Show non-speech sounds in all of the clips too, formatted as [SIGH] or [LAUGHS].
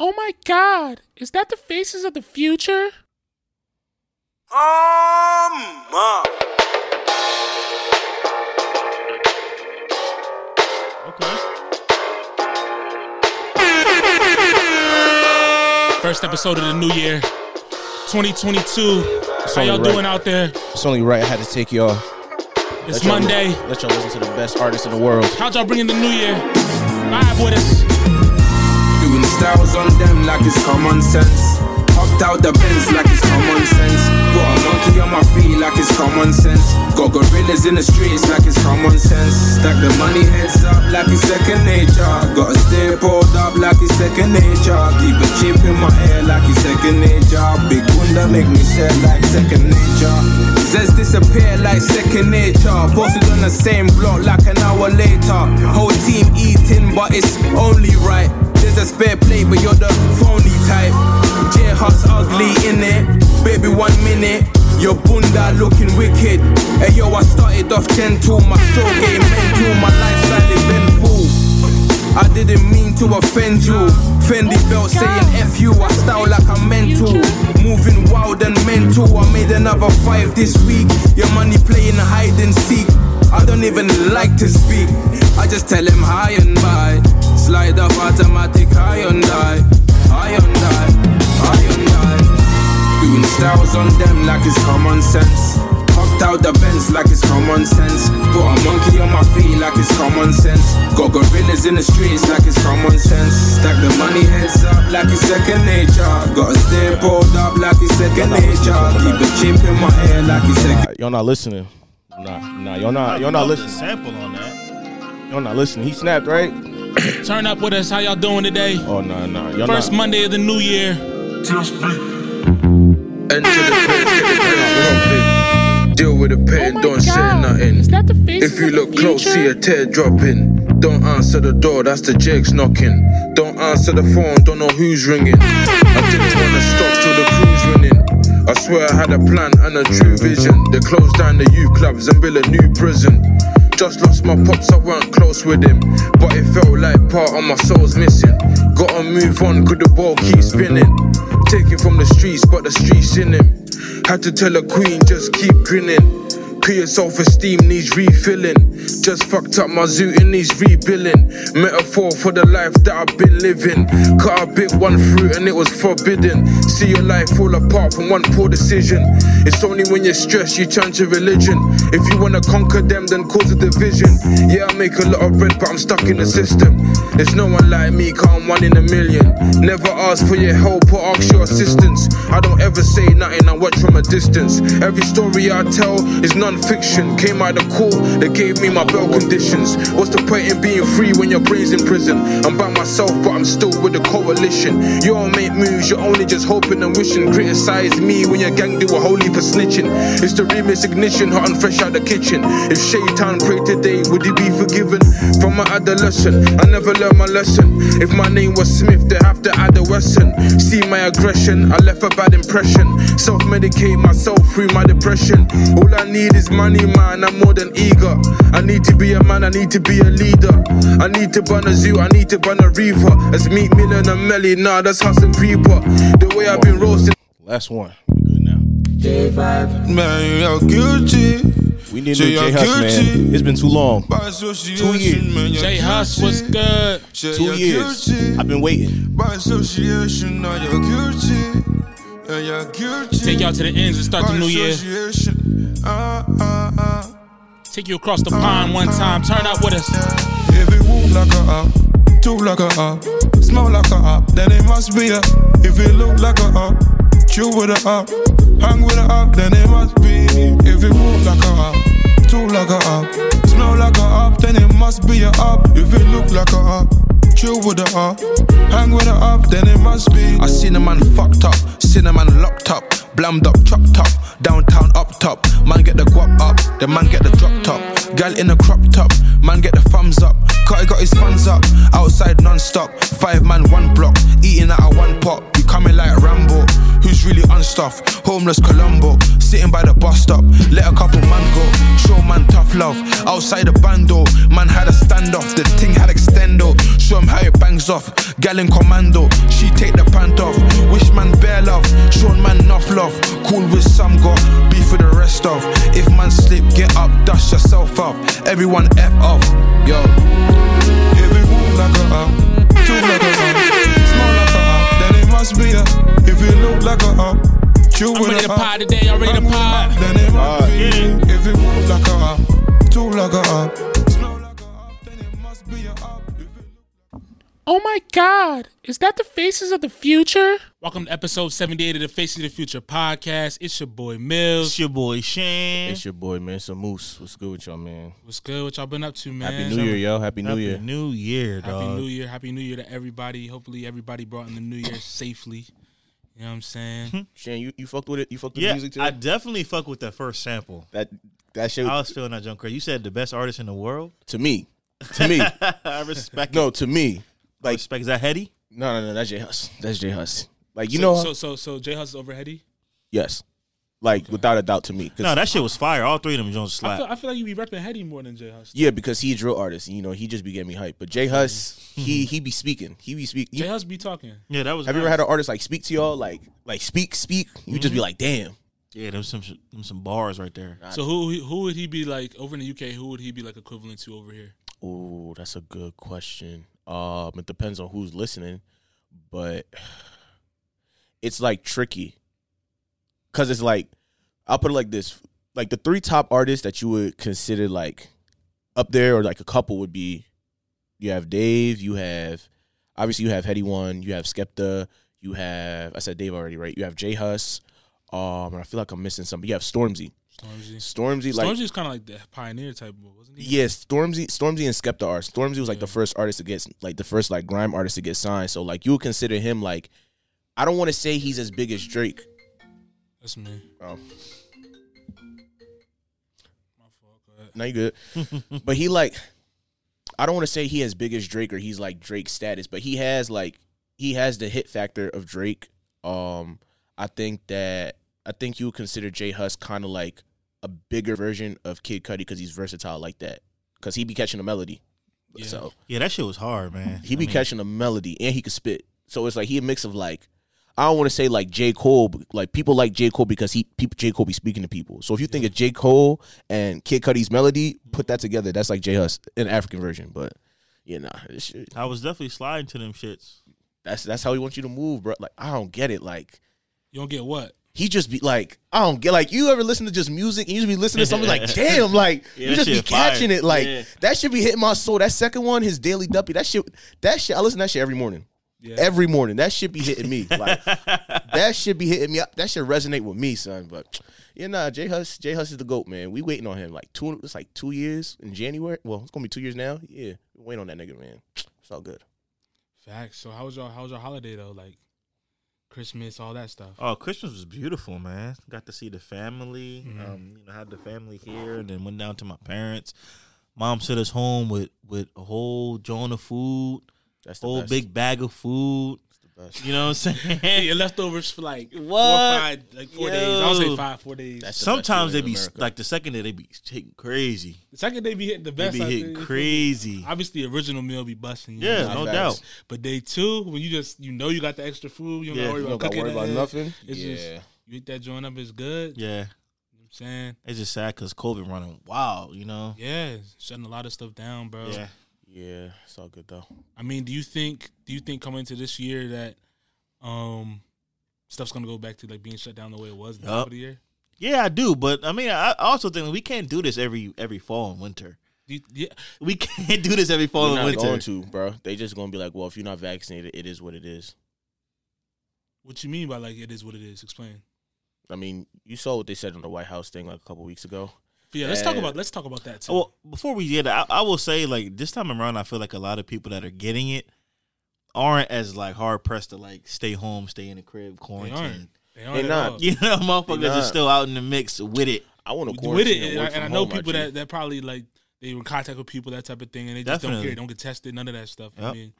Oh my god, is that the faces of the future? Um, uh. Okay. First episode of the new year, 2022. How y'all doing out there? It's only right I had to take y'all. It's let y'all- Monday. Let y'all listen to the best artists in the world. How'd y'all bring in the new year? Vibe with us. Styles on them like it's common sense. Hopped out the Benz like it's common sense. Got a monkey on my feet like it's common sense. Got gorillas in the streets like it's common sense. Stack the money heads up like it's second nature. Gotta stay pulled up like it's second nature. Keep a chip in my ear like it's second nature. Big bunda make me shed like second nature. Zest disappear like second nature. Posted on the same block like an hour later. Whole team eating, but it's only right. There's a spare plate, but you're the phony type. J Hus ugly in it. Baby, one minute. Your bunda looking wicked. Hey yo, I started off gentle. My show game mental. My lifestyle eventful. I didn't mean to offend you. Fendi belt saying F you. I style like I'm mental. Moving wild and mental. I made another five this week. Your money playing hide and seek. I don't even like to speak. I just tell him hi and bye. Slide off automatic high and die. High and die. High and die. Doing styles on them like it's common sense. Hopped out the Benz like it's common sense. Got a monkey on my feet like it's common sense. Got gorillas in the streets like it's common sense. Stack the money heads up like it's second nature. Gotta stay pulled up like it's second nature. Keep a chip in my ear like it's second. Y'all not listening. Nah, nah, y'all not, y'all not listening. sample on that. Y'all not listening. He snapped, right? Turn up with us. How y'all doing today? Oh, nah, nah. Y'all First not. Monday of the new year. Enter the [LAUGHS] place, get the place pumping. Deal with the pain, Oh my don't say God. nothing. Is that the faces If you look the close, see a tear dropping. Don't answer the door, that's the Jake's knocking. Don't answer the phone, don't know who's ringing. I didn't wanna stop till the crew's winning. I swear I had a plan and a true vision. They closed down the youth clubs and built a new prison. Just lost my pops, I weren't close with him. But it felt like part of my soul's missing. Gotta move on, could the ball keep spinning? Taken from the streets, but the streets in him. Had to tell a queen, just keep grinning. Clear self-esteem needs refilling. Just fucked up my zoo, and needs rebuilding. Metaphor for the life that I've been living. Cut a bit one fruit and it was forbidden. See your life fall apart from one poor decision. It's only when you're stressed you turn to religion. If you wanna conquer them, then cause a division. Yeah, I make a lot of bread, but I'm stuck in the system. There's no one like me, can't one in a million. Never ask for your help or ask your assistance. I don't ever say nothing, I watch from a distance. Every story I tell is non-fiction. Came out of court, they gave me my bail conditions. What's the point in being free when your brain's in prison? I'm by myself, but I'm still with the coalition. You don't make moves, you're only just hoping and wishing. Criticize me when your gang do a whole heap of snitching. It's the remix ignition, hot and fresh out the kitchen. If Shaitan prayed today, would he be forgiven? From my adolescent, I never learned my lesson. If my name was Smith, they have to add a Wesson. See my aggression, I left a bad impression. Self medicate myself through my depression. All I need is money, man, I'm more than eager. I need to be a man, I need to be a leader. I need to burn a zoo, I need to burn a reefer. As Meek Mill and a Melly, nah, that's Hustle Creeper. The way I've been roasting. Last one. We good now. Man, you're guilty. We need Say new you're J Hus, man. It's been too long. Two years. man, you're J Hus, guilty. what's good? Two years. I've been waiting. Yeah, you're guilty. Take y'all to the ends and start the new year. Ah, ah, ah. Take you across the pond one time. Turn up with us. If it walk like a up, talk like a up, smell like a up, then it must be a. If it look like a up, chew with a up, hang with a up, then it must be. If it walk like a up, talk like a up, smell like a up, then it must be a up. If it look like a up. Chill with the up, uh, hang with the up, then it must be. I seen a man fucked up, seen a man locked up, blammed up, chopped up, downtown up top. Man get the guap up, the man get the drop top. Gal in a crop top, man get the thumbs up. Cutty got his funds up, outside non stop. Five man, one block, eating out of one pot. We coming like Rambo. Who's really unstuffed. Homeless Colombo, sitting by the bus stop. Let a couple man go. Show man tough love. Outside the bando, man had a standoff. The thing had extendo. Show him how it bangs off. Gal in commando, she take the pant off. Wish man bare love. Show man enough love. Cool with some got beef for the rest of. If man slip, get up, dust yourself up. Everyone F off. Yo. Move like a up, talk like a up, must be a. If it look like a up, chew I'm with ready to up, pod today. I'm ready to hang with a pod. up, Then it must be. If it move like a up, talk like a up, smell like a up, then it must be a up. If it look Oh my God. Is that the Faces of the Future? Welcome to episode 78 of the Faces of the Future podcast. It's your boy Mills. It's your boy Shane. It's your boy, man. It's a moose. What's good with y'all, man? What's good? What y'all been up to, man? Happy New Year, yo. Happy New Happy Year. New Year, dog. Happy New Year. Happy New Year to everybody. Hopefully everybody brought in the New Year [COUGHS] safely. You know what I'm saying? Hmm. Shane, you, you fucked with it? You fucked with Yeah, the music too? I definitely fuck with that first sample. that that shit I was feeling that junk crazy. You said the best artist in the world. to me. To me. [LAUGHS] I respect. no, to me. Like Like respect. Is that Headie? no, no, no. That's J Hus. That's J Hus. Like you so, know, so so so J Hus is over Headie? yes. Like without a doubt to me. No, that shit was fire. All three of them Jones I slap. feel, I feel like you be repping Headie more than J Hus. yeah, because he a drill artist. You know, he just be getting me hype. But J Hus, mm-hmm. he he be speaking. He be speaking. J Hus be talking. yeah, that was. Have you ever had an artist like speak to y'all like like speak speak? You just be mm-hmm. like, damn. Yeah, them some them some bars right there. So who who would he be like over in the UK? Who would he be like equivalent to over here? Oh, that's a good question. Um, it depends on who's listening, but [SIGHS] it's like tricky because it's like I'll put it like this: like the three top artists that you would consider like up there, or like a couple would be you have Dave, you have obviously you have Headie One, you have Skepta, you have I said Dave already, right? You have J Hus, um, and I feel like I'm missing something. You have Stormzy, Stormzy. Stormzy, like Stormzy's kind of like the pioneer type, of Yes, Stormzy, Stormzy and Skepta are. Stormzy was like the first artist to get like the first like grime artist to get signed. So like you would consider him like I don't want to say he's as big as Drake. That's me. Oh, My fault. Go ahead. no, you good. but he like I don't want to say he as big as Drake or he's like Drake status, but he has like he has the hit factor of Drake. Um, I think that I think you would consider J Hus kind of like a bigger version of Kid Cudi because he's versatile like that. Because he be catching a melody. Yeah. So Yeah, that shit was hard, man. He be I mean, catching a melody and he could spit. So it's like he a mix of like I don't want to say like J Cole, but like people like J Cole because he people J Cole be speaking to people. So if you think of J Cole and Kid Cudi's melody, put that together. That's like J Hus, an African version. But yeah, nah, this shit- I was definitely sliding to them shits. that's that's how he wants you to move, bro. Like I don't get it. Like You don't get what? He just be like I don't get like you ever listen to just music and you just be listening to something like [LAUGHS] damn like Yeah, you just be shit fire. catching it like Yeah. that should be hitting my soul. That second one, his daily duppy, that shit that shit I listen to that shit every morning. Yeah. Every morning, that should be hitting me. Like [LAUGHS] that should be hitting me. up. That should resonate with me, son. But yeah, nah, J Hus, J Hus is the goat, man. We waiting on him like two. It's like two years in January. Well, it's gonna be two years now. Yeah, we waiting on that nigga, man. It's all good. Facts. So how was your how was your holiday though? Like Christmas, all that stuff. Oh, Christmas was beautiful, man. Got to see the family. Mhm. Um, you know, had the family here, and then went down to my parents. Mom sent us home with with a whole joint of food, That's the whole best. big bag of food. That's. You know what I'm Yeah, saying? leftovers for like four five, like four days. I don't say five, four days. That's the Sometimes they feeling be America. like the second day they be hitting crazy. the second day be hitting the best. They best. be I hitting think. crazy. Obviously, original meal be busting. Yeah, know? no Facts. doubt. But day two, when you just you know you got the extra food, you don't Yeah. gotta worry You about don't got to cooking worry about nothing. It's yeah, just you eat that joint up, it's good. You know Yeah, what I'm saying? it's just sad because COVID running wild. You know. Yeah, shutting a lot of stuff down, bro. Yeah. Yeah. It's all good though. I mean, do you think do you think coming into this year that um stuff's gonna go back to like being shut down the way it was the top Yup. of the year? Yeah, I do, but I mean, I I also think we can't do this every every fall and winter. You, yeah, We [LAUGHS] can't do this every fall We're and not winter. going to, bro. They just gonna be like, well, if you're not vaccinated, it is what it is. what you mean by like it is what it is? Explain. I mean, you saw what they said on the White House thing like a couple weeks ago. But yeah, let's talk about let's talk about that too. Well, before we get, I, I will say like this time around, I feel like a lot of people that are getting it aren't as like hard pressed to like stay home, stay in the crib, they quarantine. aren't. They aren't They not. all. You know, [LAUGHS] motherfuckers are still out in the mix with it. I want to with it, and, and, I- and I know home, people that, that probably like they were in contact with people that type of thing, and they just don't care, don't get tested, none of that stuff. I mean,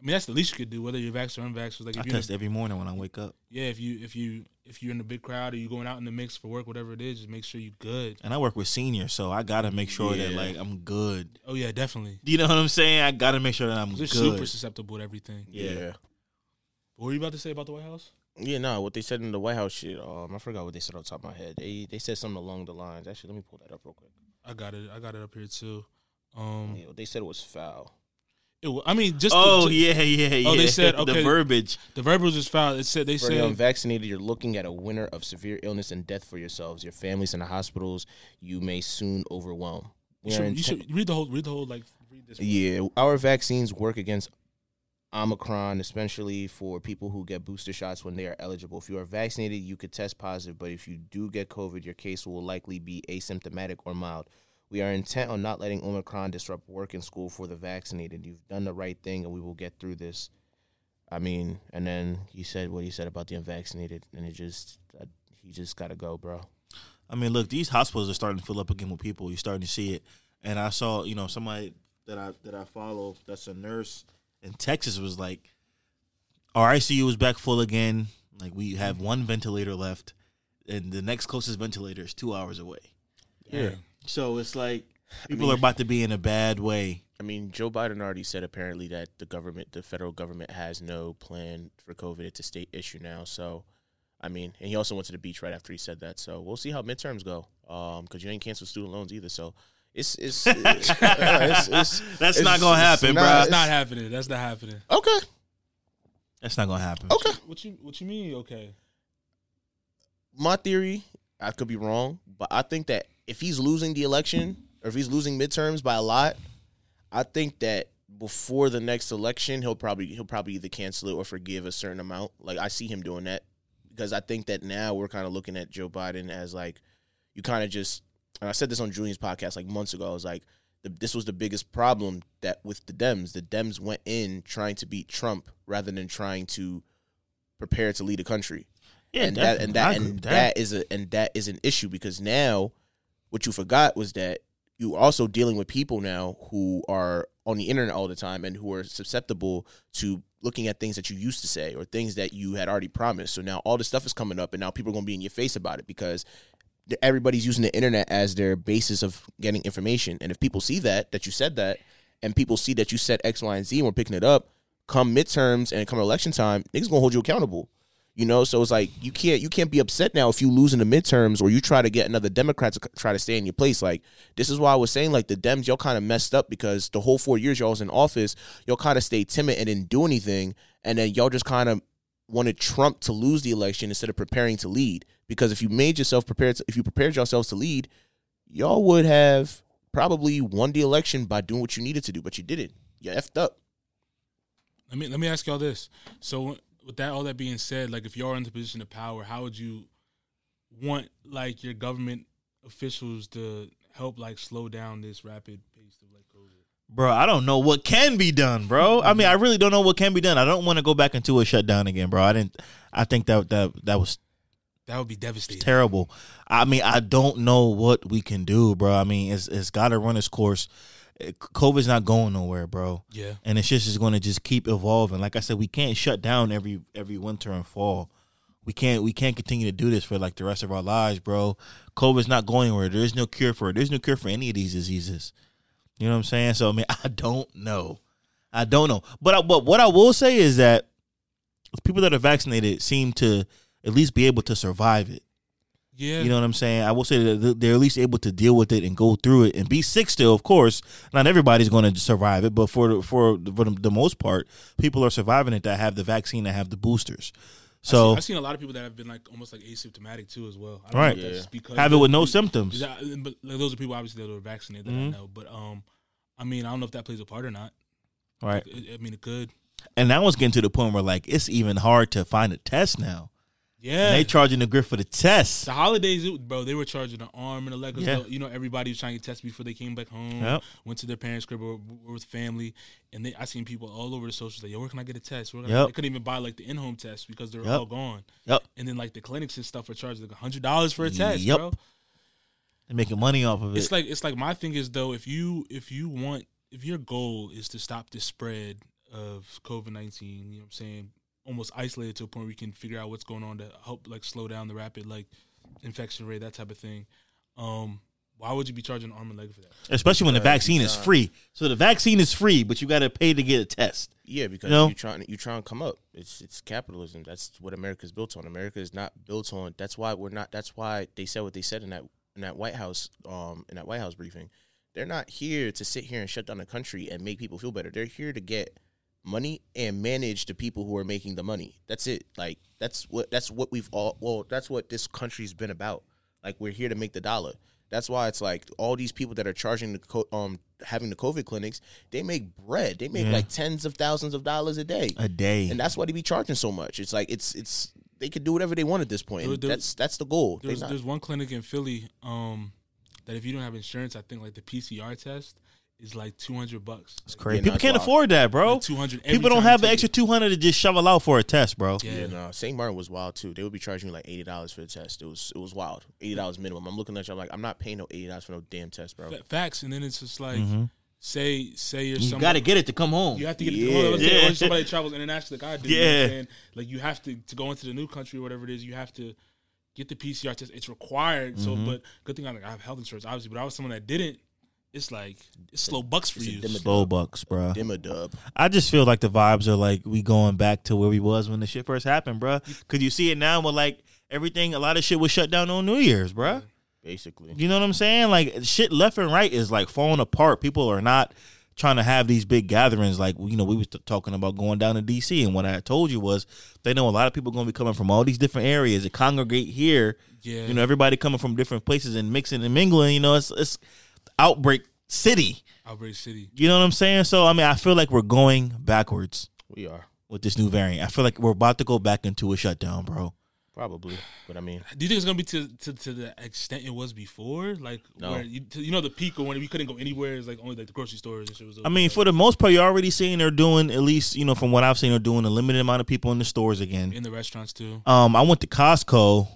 I mean, that's the least you could do, whether you're vaxxed or unvaxxed. Like, I if you're test a, every morning when I wake up, yeah, if you if you if you're in a big crowd or you're going out in the mix for work, whatever it is, just make sure you're good. and I work with seniors, so I gotta make sure that like I'm good. Oh yeah, definitely. You know what I'm saying? I gotta make sure that I'm They're good. super susceptible to everything. Yeah. yeah. What were you about to say about the White House? Yeah, no, what they said in the White House shit, um, I forgot what they said on top of my head. They they said something along the lines. Actually, let me pull that up real quick. I got it. I got it up here too. Um, Yeah, what they said it was foul. It, I mean, just Oh the, yeah, yeah, yeah. Oh, they said, [LAUGHS] okay, the verbiage. the verbiage was foul. It said they For the said unvaccinated, you're looking at a winter of severe illness and death for yourselves, your families, and the hospitals you may soon overwhelm. you We are you should read the whole read the whole like read this. Yeah, our vaccines work against Omicron, especially for people who get booster shots when they are eligible. If you are vaccinated, you could test positive, but if you do get COVID, your case will likely be asymptomatic or mild. We are intent on not letting Omicron disrupt work and school for the vaccinated. You've done the right thing, and we will get through this. I mean, and then he said what he said about the unvaccinated, and it just, uh, he just got to go, bro. I mean, look, these hospitals are starting to fill up again with people. You're starting to see it, and I saw, you know, somebody that I that I follow that's a nurse in Texas was like, our ICU is back full again. Like we have one ventilator left, and the next closest ventilator is two hours away. Yeah. So it's like people mean- are about to be in a bad way. I mean, Joe Biden already said apparently that the government, the federal government, has no plan for COVID. It's a state issue now. So, I mean, and he also went to the beach right after he said that. So we'll see how midterms go. Um, because you ain't canceled student loans either. So it's it's, [LAUGHS] it's, it's- That's it's- not gonna it's happen, not- bro. That's it's- not happening. That's not happening. okay. That's not gonna happen. Okay. What you what you mean? Okay. My theory, I could be wrong, but I think that if he's losing the election or if he's losing midterms by a lot, I think that before the next election, he'll probably he'll probably either cancel it or forgive a certain amount. Like I see him doing that because I think that now we're kind of looking at Joe Biden as like you kind of just. And I said this on Julian's podcast like months ago. I was like, the, this was the biggest problem that with the Dems. The Dems went in trying to beat Trump rather than trying to prepare to lead a country Yeah, and that and that and with that is a and that is an issue because now what you forgot was that you also dealing with people now who are on the internet all the time and who are susceptible to looking at things that you used to say or things that you had already promised. So now all this stuff is coming up and now people are going to be in your face about it because everybody's using the internet as their basis of getting information. And if people see that that you said that and people see that you said X, Y, and Z and we're picking it up, come midterms and come election time, niggas gonna hold you accountable. You know, so it's like you can't you can't be upset now if you lose in the midterms or you try to get another Democrat to try to stay in your place. Like this is why I was saying like the Dems y'all kind of messed up because the whole four years y'all was in office y'all kind of stayed timid and didn't do anything, and then y'all just kind of wanted Trump to lose the election instead of preparing to lead. Because if you made yourself prepared, to, if you prepared yourselves to lead, y'all would have probably won the election by doing what you needed to do, but you didn't. You effed up. Let me let me ask y'all this. So with that all that being said, like if you're in the position of power, how would you want like your government officials to help like slow down this rapid pace of like COVID? Bro, I don't know what can be done, bro. I mean, I really don't know what can be done. I don't want to go back into a shutdown again, bro. I didn't. I think that that that was That would be devastating. terrible. I mean, I don't know what we can do, bro. I mean, it's it's got to run its course. COVID's not going nowhere, bro, Yeah. and it's just is going to just keep evolving. Like I said, we can't shut down every every winter and fall. We can't we can't continue to do this for like the rest of our lives, bro. COVID's not going anywhere. There is no cure for it. There's no cure for any of these diseases. You know what I'm saying? So I mean, [LAUGHS] I don't know. I don't know. But I, but what I will say is that people that are vaccinated seem to at least be able to survive it. Yeah. You know what I'm saying? I will say that they're at least able to deal with it and go through it and be sick still. Of course, not everybody's going to survive it, but for the, for for the most part, people are surviving it that have the vaccine that have the boosters. So I've seen, I've seen a lot of people that have been like almost like asymptomatic too as well. I don't Right. that's because have it with no they- symptoms. But like, those are people obviously that are vaccinated that Mhm. I know. But um, I mean, I don't know if that plays a part or not. Right. I, I mean, it could. And now it's getting to the point where like it's even hard to find a test now. Yeah. And they charging the grip for the test. the holidays, it, bro, they were charging an arm and a leg. Yeah. You know, everybody was trying to test before they came back home. Yep. Went to their parents' crib or, or with family, and they, I seen people all over the socials like, "Yo, where can I get a test?" Where can I-" They couldn't even buy like the in-home test because they were Yep. all gone. Yep. And then like the clinics and stuff are charging like hundred dollars for a test, Yep. bro. They're making money off of it. It's like it's like my thing is though if you if you want if your goal is to stop the spread of COVID nineteen. You know what I'm saying? Almost isolated to a point where you can figure out what's going on to help like slow down the rapid like infection rate, that type of thing. Um, why would you be charging arm and leg for that? Especially when the vaccine is free. So the vaccine is free, but you got to pay to get a test. Yeah, because You know? you trying you trying to come up. It's it's capitalism. That's what America's built on. America is not built on. That's why we're not. That's why they said what they said in that in that White House um in that White House briefing. They're not here to sit here and shut down the country and make people feel better. They're here to get money and manage the people who are making the money. That's it. Like that's what that's what we've all. Well, that's what this country's been about. Like we're here to make the dollar. That's why it's like all these people that are charging the co- um having the COVID clinics, they make bread. They make Yeah. like tens of thousands of dollars a day, A day. and that's why they be charging so much. It's like it's it's they could do whatever they want at this point. There- there- that's that's the goal. There's not- there's one clinic in Philly um, that if you don't have insurance, I think like the PCR test is like two hundred bucks. It's crazy. Yeah, People can't wild. afford that, bro. Like 200 People don't have the extra 200 to just shovel out for a test, bro. Yeah. yeah, no. St. Martin was wild too. They would be charging you like eighty dollars for the test. It was it was wild. Eighty dollars minimum. I'm looking at you. I'm like, I'm not paying no eighty dollars for no damn test, bro. Fa- Facts, and then it's just like Mm-hmm. say say you're You got to get it to come home. You have to get Yeah. it. Well, let's say, Yeah. or [LAUGHS] somebody travels internationally like I do. You know Yeah. I'm like you have to to go into the new country or whatever it is. You have to get the PCR test. It's required. So, Mm-hmm. but good thing I, like, I have health insurance, obviously. But I was someone that didn't. It's like it's slow bucks for It's you. Slow dub. bucks, bro. Dimmer dub. I just feel like the vibes are like we going back to where we was when the shit first happened, bro. Cause you see it now with like everything. A lot of shit was shut down on New Year's, bro. Basically. You know what I'm saying? Like shit left and right is like falling apart. People are not trying to have these big gatherings. Like you know, we was talking about going down to DC, and what I told you was they know a lot of people going to be coming from all these different areas to congregate here. Yeah. You know, everybody coming from different places and mixing and mingling. You know, it's it's outbreak city. Outbreak City. You know what I'm saying? So I mean, I feel like we're going backwards We are with this new variant. I feel like we're about to go back into a shutdown, bro. probably, but I mean, Do you think it's gonna be to to, to the extent it was before? Like, No. where you, to, you know, the peak of when we couldn't go anywhere is like only like the grocery stores and shit was. I mean, for the most part, you're already seeing they're doing at least, you know, from what I've seen, they're doing a limited amount of people in the stores again. in the restaurants too. Um, I went to Costco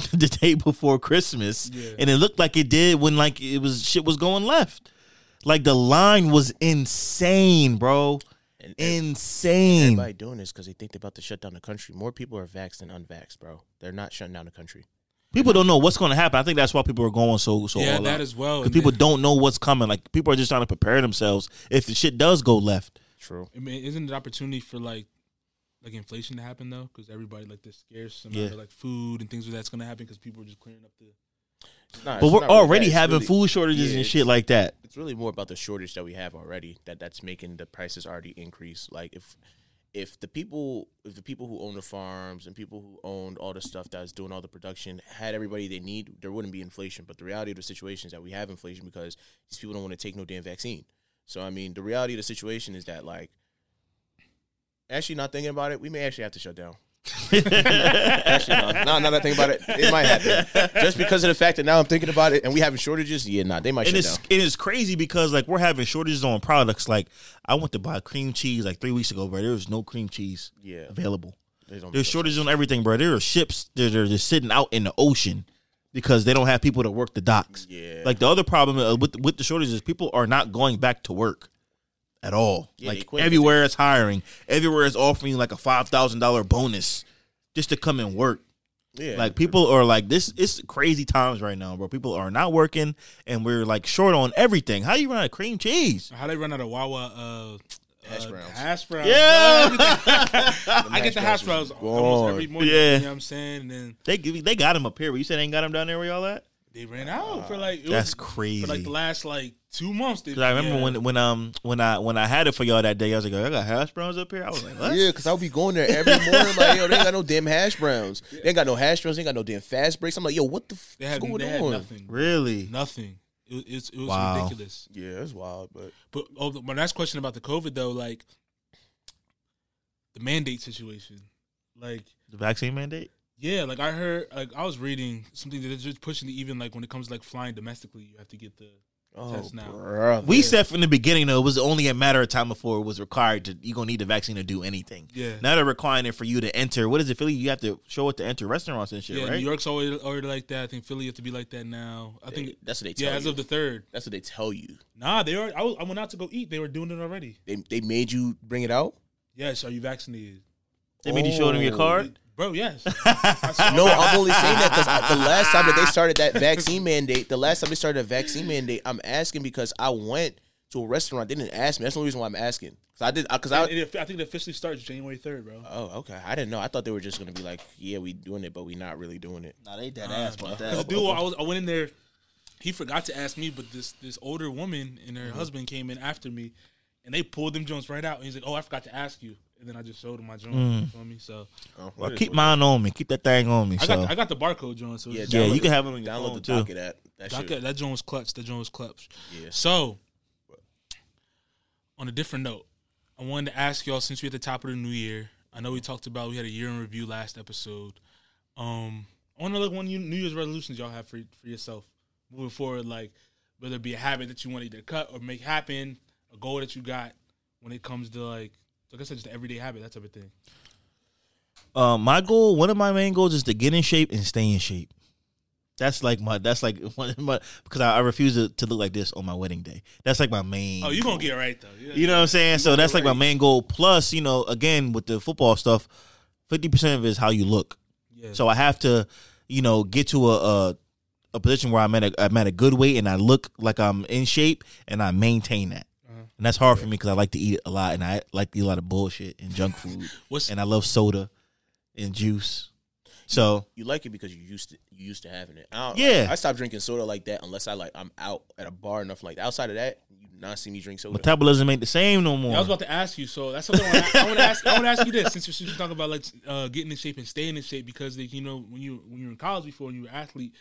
[LAUGHS] the day before Christmas, Yeah. and it looked like it did when like it was shit was going left. Like the line was insane, bro. and, and Insane. everybody doing this because they think they're about to shut down the country. More people are vaxxed than unvaxxed, bro. They're not shutting down the country. People don't know what's going to happen. I think that's why people are going so so. yeah, all that out. as well. because people then- don't know what's coming. Like people are just trying to prepare themselves if the shit does go left. True. I mean, isn't it an opportunity for like like inflation to happen though? Because everybody like the scarce amount Yeah. of like food and things like that's gonna happen because people are just clearing up the. It's not- But we're not really already having really- food shortages yeah, and shit like that. It's really more about the shortage that we have already that that's making the prices already increase. Like if if the people if the people who own the farms and people who owned all the stuff that's doing all the production had everybody they need, there wouldn't be inflation. But the reality of the situation is that we have inflation because these people don't want to take no damn vaccine. So I mean, the reality of the situation is that like actually not thinking about it, we may actually have to shut down. [LAUGHS] Actually, no. Now, now that I think about it, it might happen. Just because of the fact that now I'm thinking about it and we having shortages, yeah, nah, they might and shut it's down. and it's crazy because like we're having shortages on products. Like I went to buy cream cheese like three weeks ago, bro. There was no cream cheese Yeah, available. There's shortages on everything, bro. There are ships that are just sitting out in the ocean because they don't have people to work the docks. Yeah. Like the other problem uh, with with the shortages, is people are not going back to work at all. Yeah, like everywhere is hiring, everywhere is offering like a five thousand dollar bonus just to come and work. Yeah, Like people are like this. It's crazy times right now, bro. People are not working, and we're like short on everything. How you run out of cream cheese? How they run out of Wawa uh, Hash uh, browns. Hash browns. Yeah. [LAUGHS] [LAUGHS] I get the hash browns almost every morning. Yeah. You know what I'm saying? And then They give- they got them up here. But you said they ain't got them down there where y'all at? They ran out for like it That's was- crazy. For like the last like two months. They, 'Cause I remember yeah. when when um when I when I had it for y'all that day, I was like, I got hash browns up here. I was like, what? Yeah, because I'll be going there every morning. Like, yo, they ain't got no damn hash browns. [LAUGHS] They ain't got no hash browns. They ain't got no damn fast breaks. I'm like, yo, what the f- they had, what's going they had on? nothing. Really? Nothing. It, was- it's- it was Wow. ridiculous. Yeah, it's wild, but But oh, my last question about the COVID though, like the mandate situation, like The vaccine mandate? Yeah, like I heard, like I was reading something that they're just pushing to even like when it comes to like flying domestically, you have to get the Oh, test now. brother. We said from the beginning though it was only a matter of time before it was required to you gonna need the vaccine to do anything. Yeah. Now they're requiring it for you to enter. What is it, Philly? You have to show it to enter restaurants and shit, Yeah, right? New York's already, already like that. I think Philly have to be like that now. I think that's what they tell yeah, as you. of the third. That's what they tell you. Nah, they are. I, was, I went out to go eat. They were doing it already. They they made you bring it out. Yes, are you vaccinated, they made you show them your Oh. card. Bro? Yes. [LAUGHS] No. I'm only saying that because uh, the last time that they [LAUGHS] started that vaccine mandate, the last time they started a vaccine mandate, I'm asking because I went to a restaurant. They didn't ask me. That's the only reason why I'm asking. Because I did. Uh, because I. And it- I think it officially starts January third, bro. Oh, okay. I didn't know. I thought they were just gonna be like, yeah, we doing it, but we not really doing it. Nah, they dead uh, ass about Because that. dude, I was I went in there. He forgot to ask me, but this this older woman and Mm-hmm. her husband came in after me, and they pulled them joints right out. And he's like, "Oh, I forgot to ask you," and then I just showed him my joint. Mm. You feel me? So Oh, Well, keep mine on me. Keep that thing on me. I so. got I got the barcode joint. So is. it's- Yeah, you can have it on your download phone, the too. docket app. That That, shit. that joint was clutch. That joint was clutch. Yeah. So, on a different note, I wanted to ask y'all since we're at the top of the new year. I know we talked about we had a year in review last episode. Um, I want to look one New Year's resolutions y'all have for for yourself moving forward. Like whether it be a habit that you want to either cut or make happen, a goal that you got when it comes to like, like I said, just the everyday habit, that type of thing. Um, my goal, one of my main goals, is to get in shape and stay in shape. That's like my. That's like [LAUGHS] one of my because I, I refuse to, to look like this on my wedding day. That's like my main. Oh, you gonna get right though. Yeah. You know what I'm saying? So that's like my main goal. Plus, you know, again with the football stuff, fifty percent of it is how you look. Yeah. So I have to, you know, get to a a, a position where I'm at a I'm at a good weight and I look like I'm in shape and I maintain that. And that's hard for me because I like to eat it a lot and I like to eat a lot of bullshit and junk [LAUGHS] food What's and I love soda and juice. So You like it because you used to you used to having it. I don't, Yeah. I stopped drinking soda like that unless I like I'm out at a bar or nothing like that. Outside of that, you not see me drink soda. metabolism ain't the same no more. Yeah, I was about to ask you, so that's something I want to I want to ask. I want to ask you this, since you're talking about like uh, getting in shape and staying in shape, because like, you know when you when you were in college before and you were an athlete,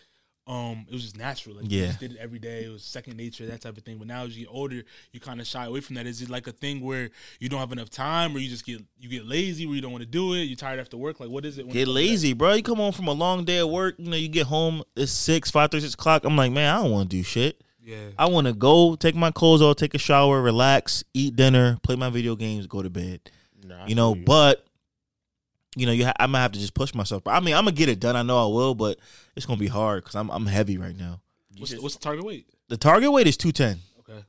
um, it was just natural. Like you Yeah. just did it every day. It was second nature, that type of thing. But now as you get older, you kind of shy away from that. Is it like a thing where you don't have enough time, or you just get you get lazy, where you don't want to do it? You're tired after work. Like what is it? when Get comes to that? lazy, bro. You come home from a long day of work. You know, you get home. It's six, five, thirty, six o'clock. I'm like, man, I don't want to do shit. Yeah. I want to go take my clothes off, take a shower, relax, eat dinner, play my video games, go to bed. Nah, You know, feel but you know, you ha- I'm gonna have to just push myself. I mean, I'm gonna get it done. I know I will, but it's gonna be hard because I'm I'm heavy right now. What's, just- what's the target weight? The target weight is two ten. Okay.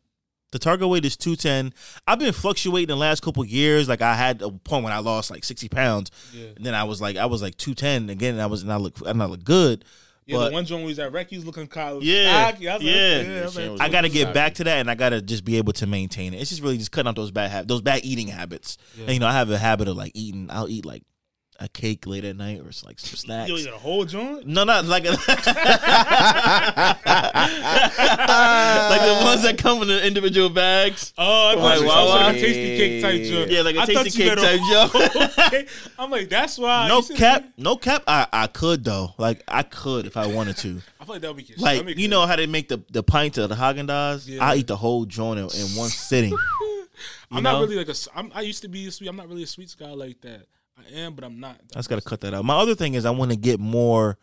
The target weight is two ten. I've been fluctuating the last couple years. Like I had a point when I lost like sixty pounds, Yeah. and then I was like I was like two ten again. And I was and I look and I look good. Yeah, But- the one joint was at Rec, he was looking college. of Yeah. Ah, I, like, yeah. yeah. I, Shane like, was I got to looking get back to that, and I got to just be able to maintain it. It's just really just cutting out those bad habits, those bad eating habits. Yeah. And, you know, I have a habit of like eating. I'll eat like a cake late at night or it's like some snacks. You got a whole joint? No, not like a, [LAUGHS] like the [LAUGHS] ones that come in the individual bags. Oh, I thought Like you Wawa? was like a Tastykake type joint. Yeah, like a I thought Tastykake type joint. [LAUGHS] Okay. I'm like, that's why. No you said- cap, no cap. I, I could though. Like I could if I wanted to. I feel like that would be your Like stomach you hurt. know how they make the the pint of the Haagen Dazs. Yeah. I eat the whole joint in, in one sitting. I'm know? not really like a. I'm, I used to be a sweet. I'm not really a sweet guy like that. I am, but I'm not. I just gotta cut that out. My other thing is I want to get more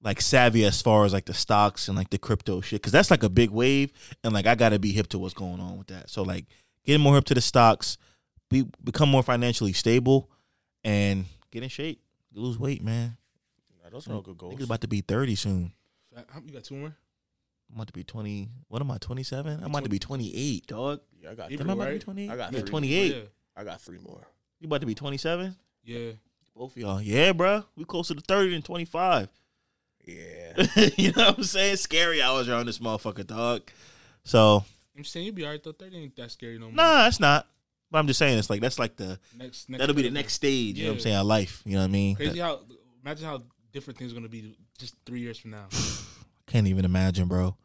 like savvy as far as like the stocks and like the crypto shit because that's like a big wave and like I gotta be hip to what's going on with that. So like getting more hip to the stocks, be become more financially stable, and get in shape, lose weight, man. Nah, those are all good goals. Niggas about to be thirty soon. How- You got two more? I'm about to be twenty. What am I? Twenty seven. I'm about to be twenty eight, dog. Yeah, I got You three. Am I about to be right? twenty eight? I got yeah, three. twenty eight. Yeah. I got three more. You about to be twenty seven? Yeah. Both of y'all. Yeah, bro. We closer to thirty than twenty five. Yeah. [LAUGHS] you know what I'm saying? Scary hours around this motherfucker, dog. So I'm saying you'll be alright though. Thirty ain't that scary no more. nah, it's not. But I'm just saying it's like that's like the Next, next that'll be the next stage. You know what I'm saying? Of life. You know what I mean? Crazy That- how imagine how different things are gonna be just three years from now. I [SIGHS] can't even imagine, bro.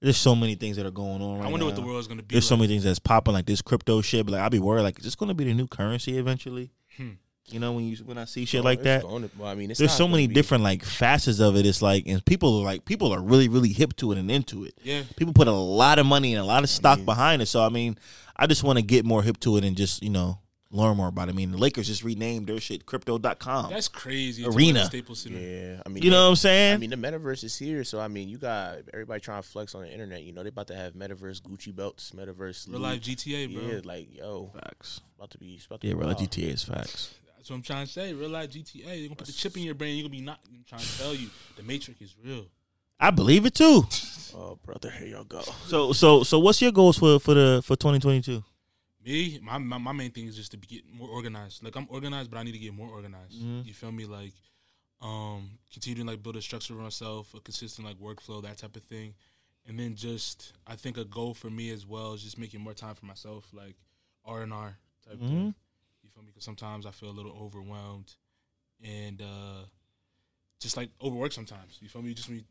There's so many things that are going on right I wonder what now. the world's gonna be. There's so many things that's popping like this crypto shit. But like I'll be worried like is this gonna be the new currency eventually? Hmm. You know when you when I see shit Oh, like that. to- well, I mean, it's There's so many be- different like facets of it. It's like and people are like people are really really hip to it and into it. Yeah. people put a lot of money and a lot of stock mean- behind it. So I mean, I just want to get more hip to it and just you know learn more about it. I mean, the Lakers just renamed their shit Crypto.com. That's crazy. Arena. Staples Center. Yeah, I mean, you know what I'm saying? I mean, the metaverse is here, so I mean, you got everybody trying to flex on the internet. You know, they about to have metaverse Gucci belts, metaverse Real life GTA, bro. Yeah, like yo, facts. about to be, about to Yeah, be bro, wild. GTA is facts. That's what I'm trying to say. Real life GTA. They're gonna put the chip in your brain. You're gonna be not. I'm trying to tell you, the Matrix is real. I believe it too. [LAUGHS] Oh, brother, here y'all go. So, so, so, what's your goals for for the for 2022? Me, my, my my main thing is just to be, get more organized. Like I'm organized, but I need to get more organized. Mm-hmm. You feel me? Like, um, continue to like build a structure for myself, a consistent like workflow, that type of thing, and then just I think a goal for me as well is just making more time for myself, like R and R type Mm-hmm. thing. You feel me? Because sometimes I feel a little overwhelmed, and uh just like overwork sometimes. You feel me? Just me doing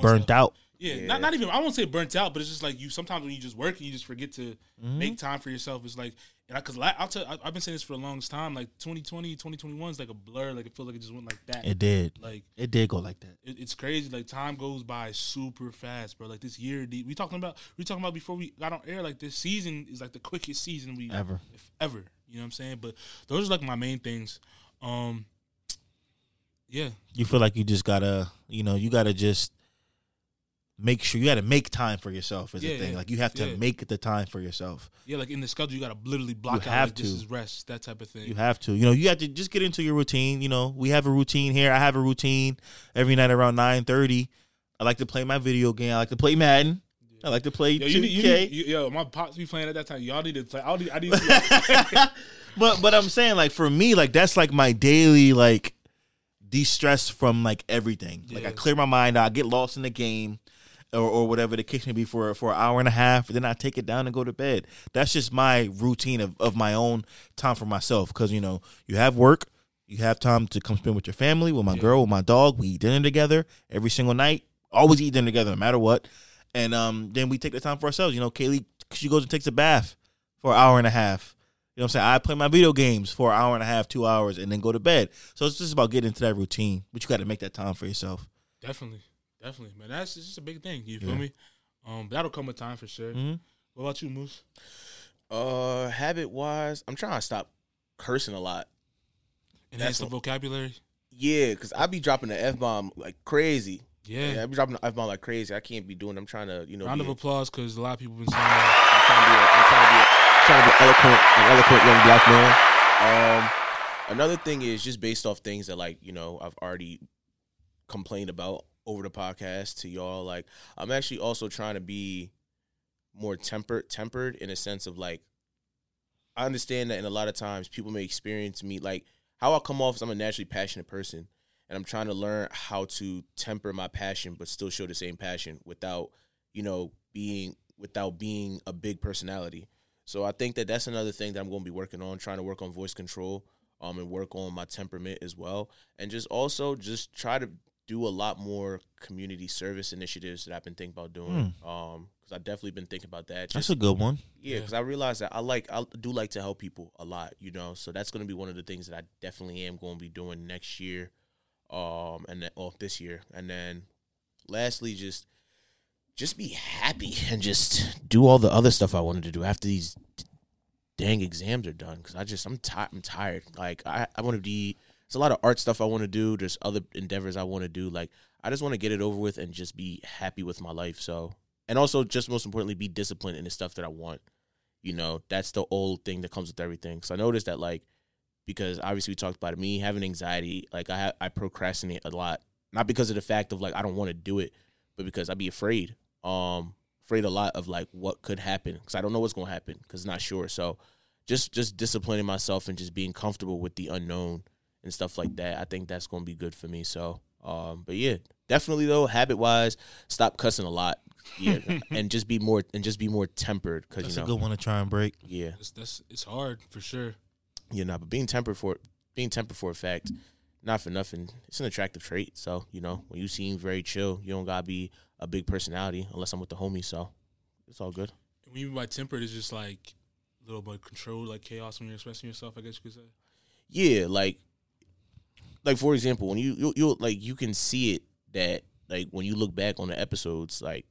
Burnt stuff. out. Yeah, Yeah. not not even. I won't say burnt out, but it's just like you. Sometimes when you just work and you just forget to Mm-hmm. make time for yourself. It's like, and because I'll tell. I, I've been saying this for the longest time. Like 2020, 2021 is like a blur. Like it feels like it just went like that. It did. like It did go like that. it, it's crazy. Like time goes by super fast, bro. Like this year, we talking about we talking about before we got on air. Like this season is like the quickest season we Ever. if ever. You know what I'm saying? But those are like my main things. Um, yeah, You feel like you just gotta, you know, you gotta just make sure you gotta make time for yourself. Is Yeah, the thing. yeah, Like you have to yeah. make the time for yourself. yeah. Like in the schedule, you gotta literally block out. have like, This to. is rest, that type of thing. You have to. You know, you have to just get into your routine. You know, we have a routine here. I have a routine every night around nine thirty. I like to play my video game. I like to play Madden. I like to play Yo, 2K. you you you, yo, my pops be playing at that time. Y'all need to play. I need, I need. To, [LAUGHS] but but I'm saying like for me like that's like my daily like de-stress from like everything. Like I clear my mind, I get lost in the game or, or whatever the case may be for for an hour and a half, then I take it down and go to bed. That's just my routine of, of my own time for myself cuz you know, you have work, you have time to come spend with your family, with my girl, with my dog, we eat dinner together every single night. Always eat dinner together no matter what. And um then we take the time for ourselves. You know, Kaylee she goes and takes a bath for an hour and a half. You know what I'm saying? I play my video games for an hour and a half, two hours, and then go to bed. So it's just about getting into that routine, but you got to make that time for yourself. definitely, definitely, man. That's it's just a big thing. You feel Yeah. me? Um, that'll come with time for sure. Mhm. What about you, Moose? Uh, habit wise, I'm trying to stop cursing a lot. Enhance That's the what- vocabulary. Yeah, cause I be dropping the f bomb like crazy. Yeah. Yeah, I be dropping the f bomb like crazy. I can't be doing. I'm trying to, you know, Round be of a- applause because a lot of people been saying that. I'm trying to be, a, I'm trying to be, a, trying to be eloquent, an eloquent young black man. Um, another thing is just based off things that like you know I've already complained about over the podcast to y'all. Like I'm actually also trying to be more tempered, tempered in a sense of like I understand that in a lot of times people may experience me like how I come off is I'm a naturally passionate person. And I'm trying to learn how to temper my passion, but still show the same passion without, you know, being without being a big personality. So I think that that's another thing that I'm going to be working on, trying to work on voice control, um, and work on my temperament as well, and just also just try to do a lot more community service initiatives that I've been thinking about doing. Um, because I've definitely been thinking about that. That's a good one. yeah, because I realize that I like I do like to help people a lot, you know. So that's going to be one of the things that I definitely am going to be doing next year, um, and then off this year, and then lastly, just just be happy and just do all the other stuff I wanted to do after these dang exams are done. Because I just I'm tired. I'm tired. Like I I want to be. There's a lot of art stuff I want to do. There's other endeavors I want to do. Like I just want to get it over with and just be happy with my life. So and also just most importantly be disciplined in the stuff that I want. You know, that's the old thing that comes with everything. So I noticed that like because obviously we talked about it, me having anxiety, like I I procrastinate a lot, not because of the fact of like I don't want to do it, but because I'd be afraid, um, afraid a lot of like what could happen because I don't know what's gonna happen because not sure. So just just disciplining myself and just being comfortable with the unknown and stuff like that, I think that's gonna be good for me. So, um, but yeah, definitely though, habit wise, stop cussing a lot, yeah, [LAUGHS] and just be more and just be more tempered because That's you a know, good one to try and break. yeah, That's, that's it's hard for sure. you know, but being tempered for being tempered for a fact, not for nothing, it's an attractive trait. So you know, when you seem very chill, you don't gotta be a big personality unless I'm with the homies. So it's all good. And when you mean by tempered, it's just like a little bit control, like chaos when you're expressing yourself. I guess you could say. Yeah, like like for example, when you you you like you can see it that like when you look back on the episodes, like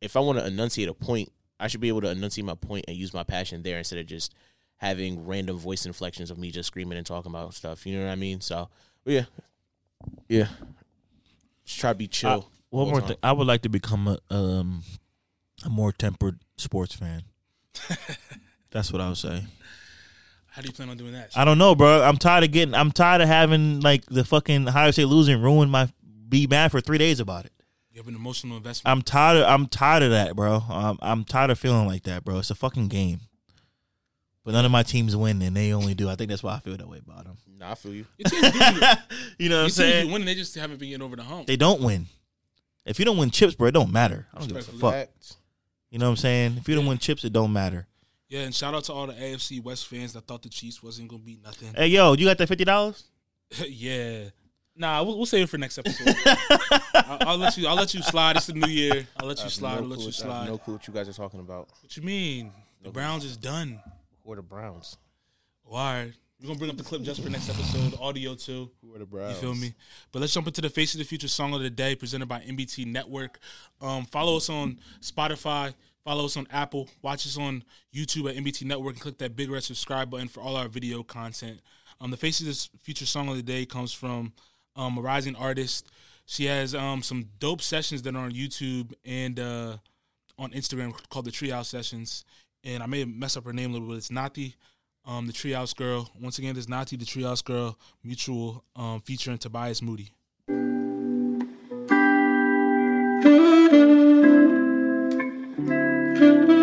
if I want to enunciate a point, I should be able to enunciate my point and use my passion there instead of just having random voice inflections of me just screaming and talking about stuff. You know what I mean? So yeah, yeah. Just try to be chill. Uh, one more the thing. I would like to become a um a more tempered sports fan. [LAUGHS] That's what I would say. How do you plan on doing that? I don't know, bro. I'm tired of getting. I'm tired of having like the fucking Ohio State losing ruin my be mad for three days about it. you have an emotional investment. I'm tired. Of, I'm tired of that, bro. Um, I'm tired of feeling like that, bro. It's a fucking game. But none of my teams win, and they only do. I think that's why I feel that way about them. Nah, I feel you. Your teams do [LAUGHS] you know what I'm teams saying? be winning. They just haven't been getting over the hump. They don't win. If you don't win chips, bro, it don't matter. I don't give a fuck. You know what I'm saying? If you don't win chips, it don't matter. Yeah, and shout out to all the AFC West fans that thought the Chiefs wasn't gonna be nothing. Hey, yo, you got that fifty dollars? [LAUGHS] yeah. Nah, we'll, we'll save it for next episode. [LAUGHS] I'll, I'll let you. I'll let you slide. It's the new year. I'll let you slide. no I'll let clue you what- I have slide. no clue what you guys are talking about. What you mean? The Browns is done. Who are the Browns? Why? We're gonna bring up the clip just for next episode, audio too. Who are the Browns? You feel me? But let's jump into the Face of the Future song of the day, presented by MBT Network. Um, follow us on Spotify. Follow us on Apple. Watch us on YouTube at MBT Network and click that big red subscribe button for all our video content. Um, the Face of this Future song of the day comes from um, a rising artist. She has um, some dope sessions that are on YouTube and uh, on Instagram called the Treehouse Sessions. And I may mess up her name a little bit. It's Nati, um, the Treehouse Girl. Once again, this Nati, the Treehouse Girl, mutual um, featuring Tobias Moody. So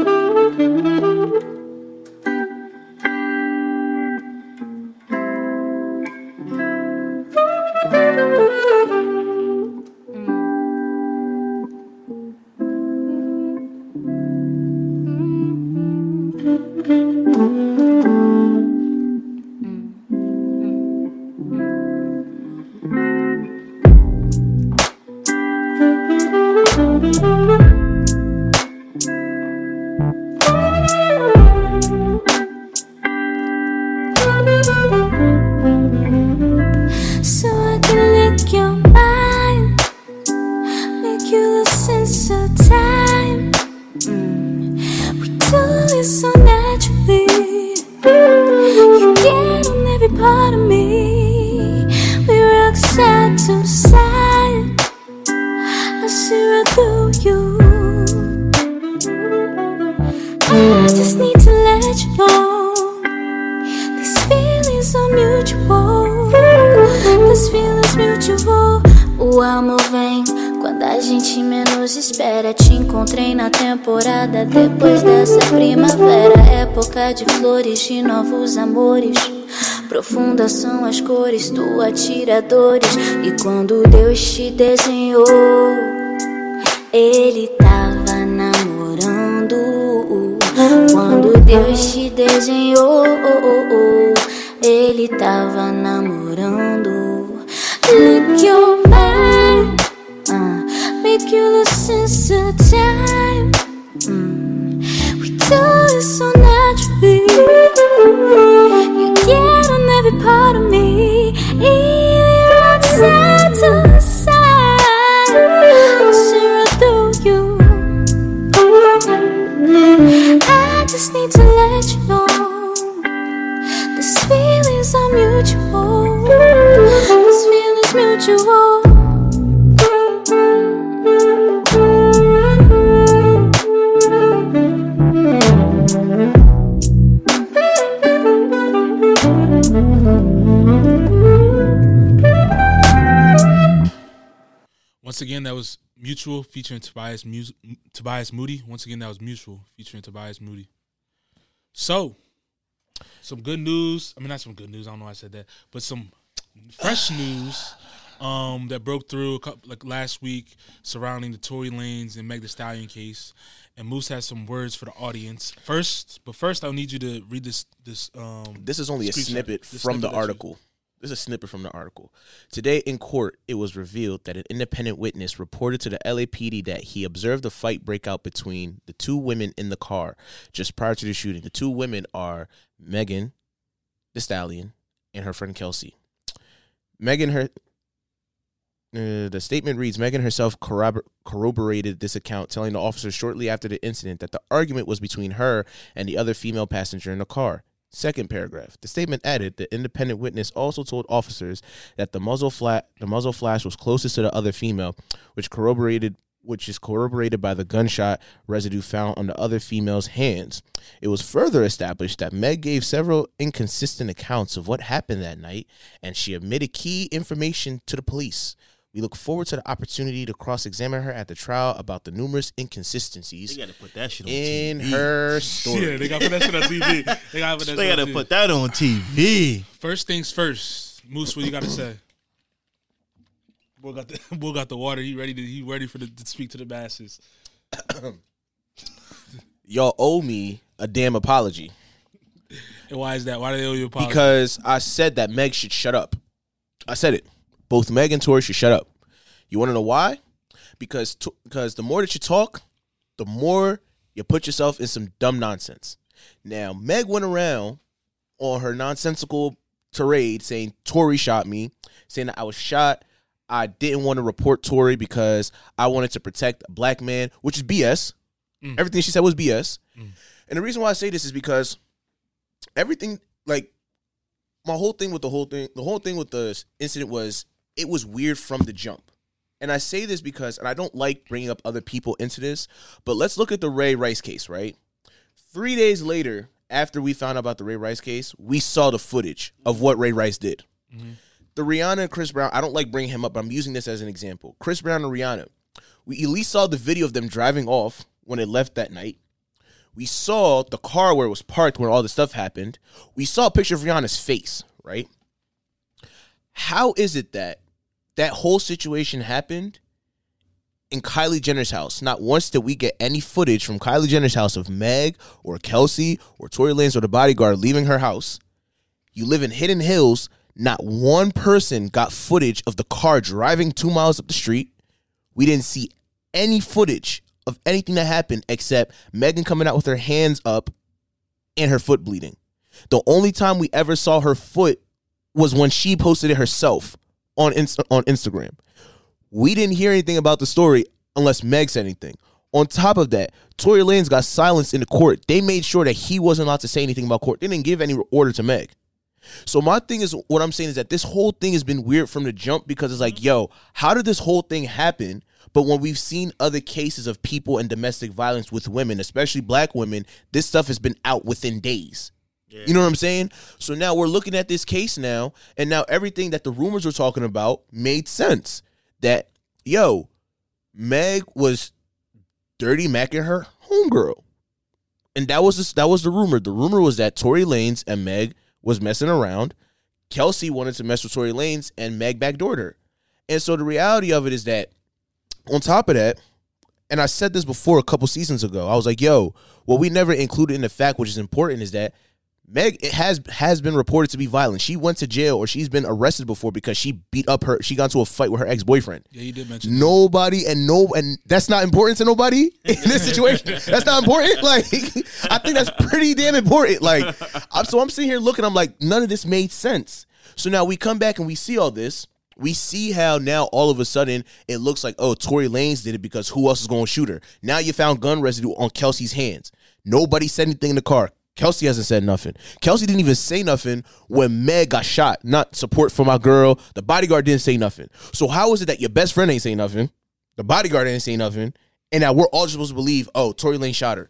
as cores do atiradores. E quando Deus te desenhou, Ele tava namorando. Quando Deus te desenhou, Ele tava namorando. Look your mind, uh, make you listen to time. Mm. We do it so naturally. Part of me, even side to side. I'll see through you. I just need to let you know these feelings are mutual. These feelings mutual. Once again, that was Mutual featuring Tobias Mus- Tobias Moody. Once again, that was Mutual featuring Tobias Moody. So, some good news. I mean, not some good news. I don't know why I said that, but some fresh [SIGHS] news um, that broke through a couple, like last week surrounding the Tory Lanez and Meg The Stallion case. And Moose has some words for the audience. First, but first, I'll need you to read this. This um, This is only a snippet from snippet the that you- article. This is a snippet from the article. Today in court, it was revealed that an independent witness reported to the LAPD that he observed a fight break out between the two women in the car just prior to the shooting. The two women are Megan, the stallion, and her friend Kelsey. Megan, her. Uh, the statement reads Megan herself corrobor- corroborated this account, telling the officer shortly after the incident that the argument was between her and the other female passenger in the car. Second paragraph. The statement added the independent witness also told officers that the muzzle flat the muzzle flash was closest to the other female, which corroborated which is corroborated by the gunshot residue found on the other female's hands. It was further established that Meg gave several inconsistent accounts of what happened that night, and she admitted key information to the police. We look forward to the opportunity to cross examine her at the trial about the numerous inconsistencies They gotta put that shit on in TV. her story. [LAUGHS] Yeah, they got to put that shit on TV. They got to put that They on gotta TV. put that on TV. First things first, Moose. What you got to say? Bull got the [LAUGHS] Bull got the water. He ready to he ready for the to speak to the masses. [COUGHS] Y'all owe me a damn apology And why is that? Why do they owe you apology? because I said that Meg should shut up. I said it. Both Meg and Tori should shut up. You want to know why? Because t- because the more that you talk, the more you put yourself in some dumb nonsense. Now, Meg went around on her nonsensical tirade saying Tori shot me, saying that I was shot. I didn't want to report Tori because I wanted to protect a black man, which is BS. Mm. Everything she said was BS. Mm. And the reason why I say this is because everything, like, my whole thing with the whole thing, the whole thing with the incident was it was weird from the jump. And I say this because, and I don't like bringing up other people into this, but let's look at the Ray Rice case, right? Three days later, after we found out about the Ray Rice case, we saw the footage of what Ray Rice did. Mm-hmm. The Rihanna and Chris Brown, I don't like bringing him up, but I'm using this as an example. Chris Brown and Rihanna, we at least saw the video of them driving off when it left that night. We saw the car where it was parked when all the stuff happened. We saw a picture of Rihanna's face, right? How is it that that whole situation happened in Kylie Jenner's house? Not once did we get any footage from Kylie Jenner's house of Meg or Kelsey or Tory Lanez or the bodyguard leaving her house. You live in Hidden Hills. Not one person got footage of the car driving two miles up the street. We didn't see any footage of anything that happened except Megan coming out with her hands up and her foot bleeding. The only time we ever saw her foot was when she posted it herself on Inst- on Instagram. We didn't hear anything about the story unless Meg said anything. On top of that, Tory Lanez got silenced in the court. They made sure that he wasn't allowed to say anything about court. They didn't give any order to Meg. So my thing is, what I'm saying is that this whole thing has been weird from the jump because it's like, yo, how did this whole thing happen? But when we've seen other cases of people and domestic violence with women, especially black women, this stuff has been out within days. You know what I'm saying? So now we're looking at this case now, and now everything that the rumors were talking about made sense. That yo, Meg was dirty macking her homegirl, and that was the, that was the rumor. The rumor was that Tory Lanez and Meg was messing around. Kelsey wanted to mess with Tory Lanez, and Meg backdoored her. And so the reality of it is that, on top of that, and I said this before a couple seasons ago, I was like, yo, what we never included in the fact, which is important, is that Meg it has has been reported to be violent. She went to jail or she's been arrested before because she beat up her. She got into a fight with her ex boyfriend. Yeah, you did mention. Nobody and no and that's not important to nobody in this [LAUGHS] situation. that's not important. [LAUGHS] Like I think that's pretty damn important. Like I'm, so I'm sitting here looking. I'm like none of this made sense. So now we come back and we see all this. We see how now all of a sudden it looks like oh Tory Lanez did it because who else is going to shoot her? Now you found gun residue on Kelsey's hands. Nobody said anything in the car. Kelsey hasn't said nothing. Kelsey didn't even say nothing when Meg got shot. Not support for my girl. The bodyguard didn't say nothing. So how is it that your best friend ain't say nothing? The bodyguard ain't say nothing, and now we're all just supposed to believe, oh, Tory Lane shot her.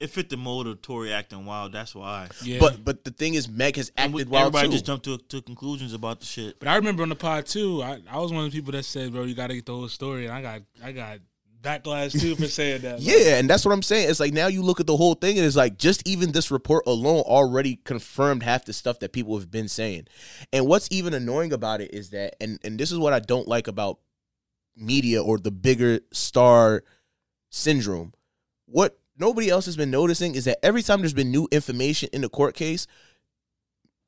It fit the mold of Tory acting wild. That's why. Yeah, But but the thing is, Meg has And we- acted wild everybody too. just jumped to, to conclusions about the shit. But I remember on the pod too. I, I was one of the people that said, "Bro, you got to get the whole story." And I got I got backlash too for saying that. Like, Yeah, and that's what I'm saying. It's like now you look at the whole thing, and it's like just even this report alone already confirmed half the stuff that people have been saying. And what's even annoying about it is that, and and this is what I don't like about media or the bigger star syndrome. What nobody else has been noticing is that every time there's been new information in the court case,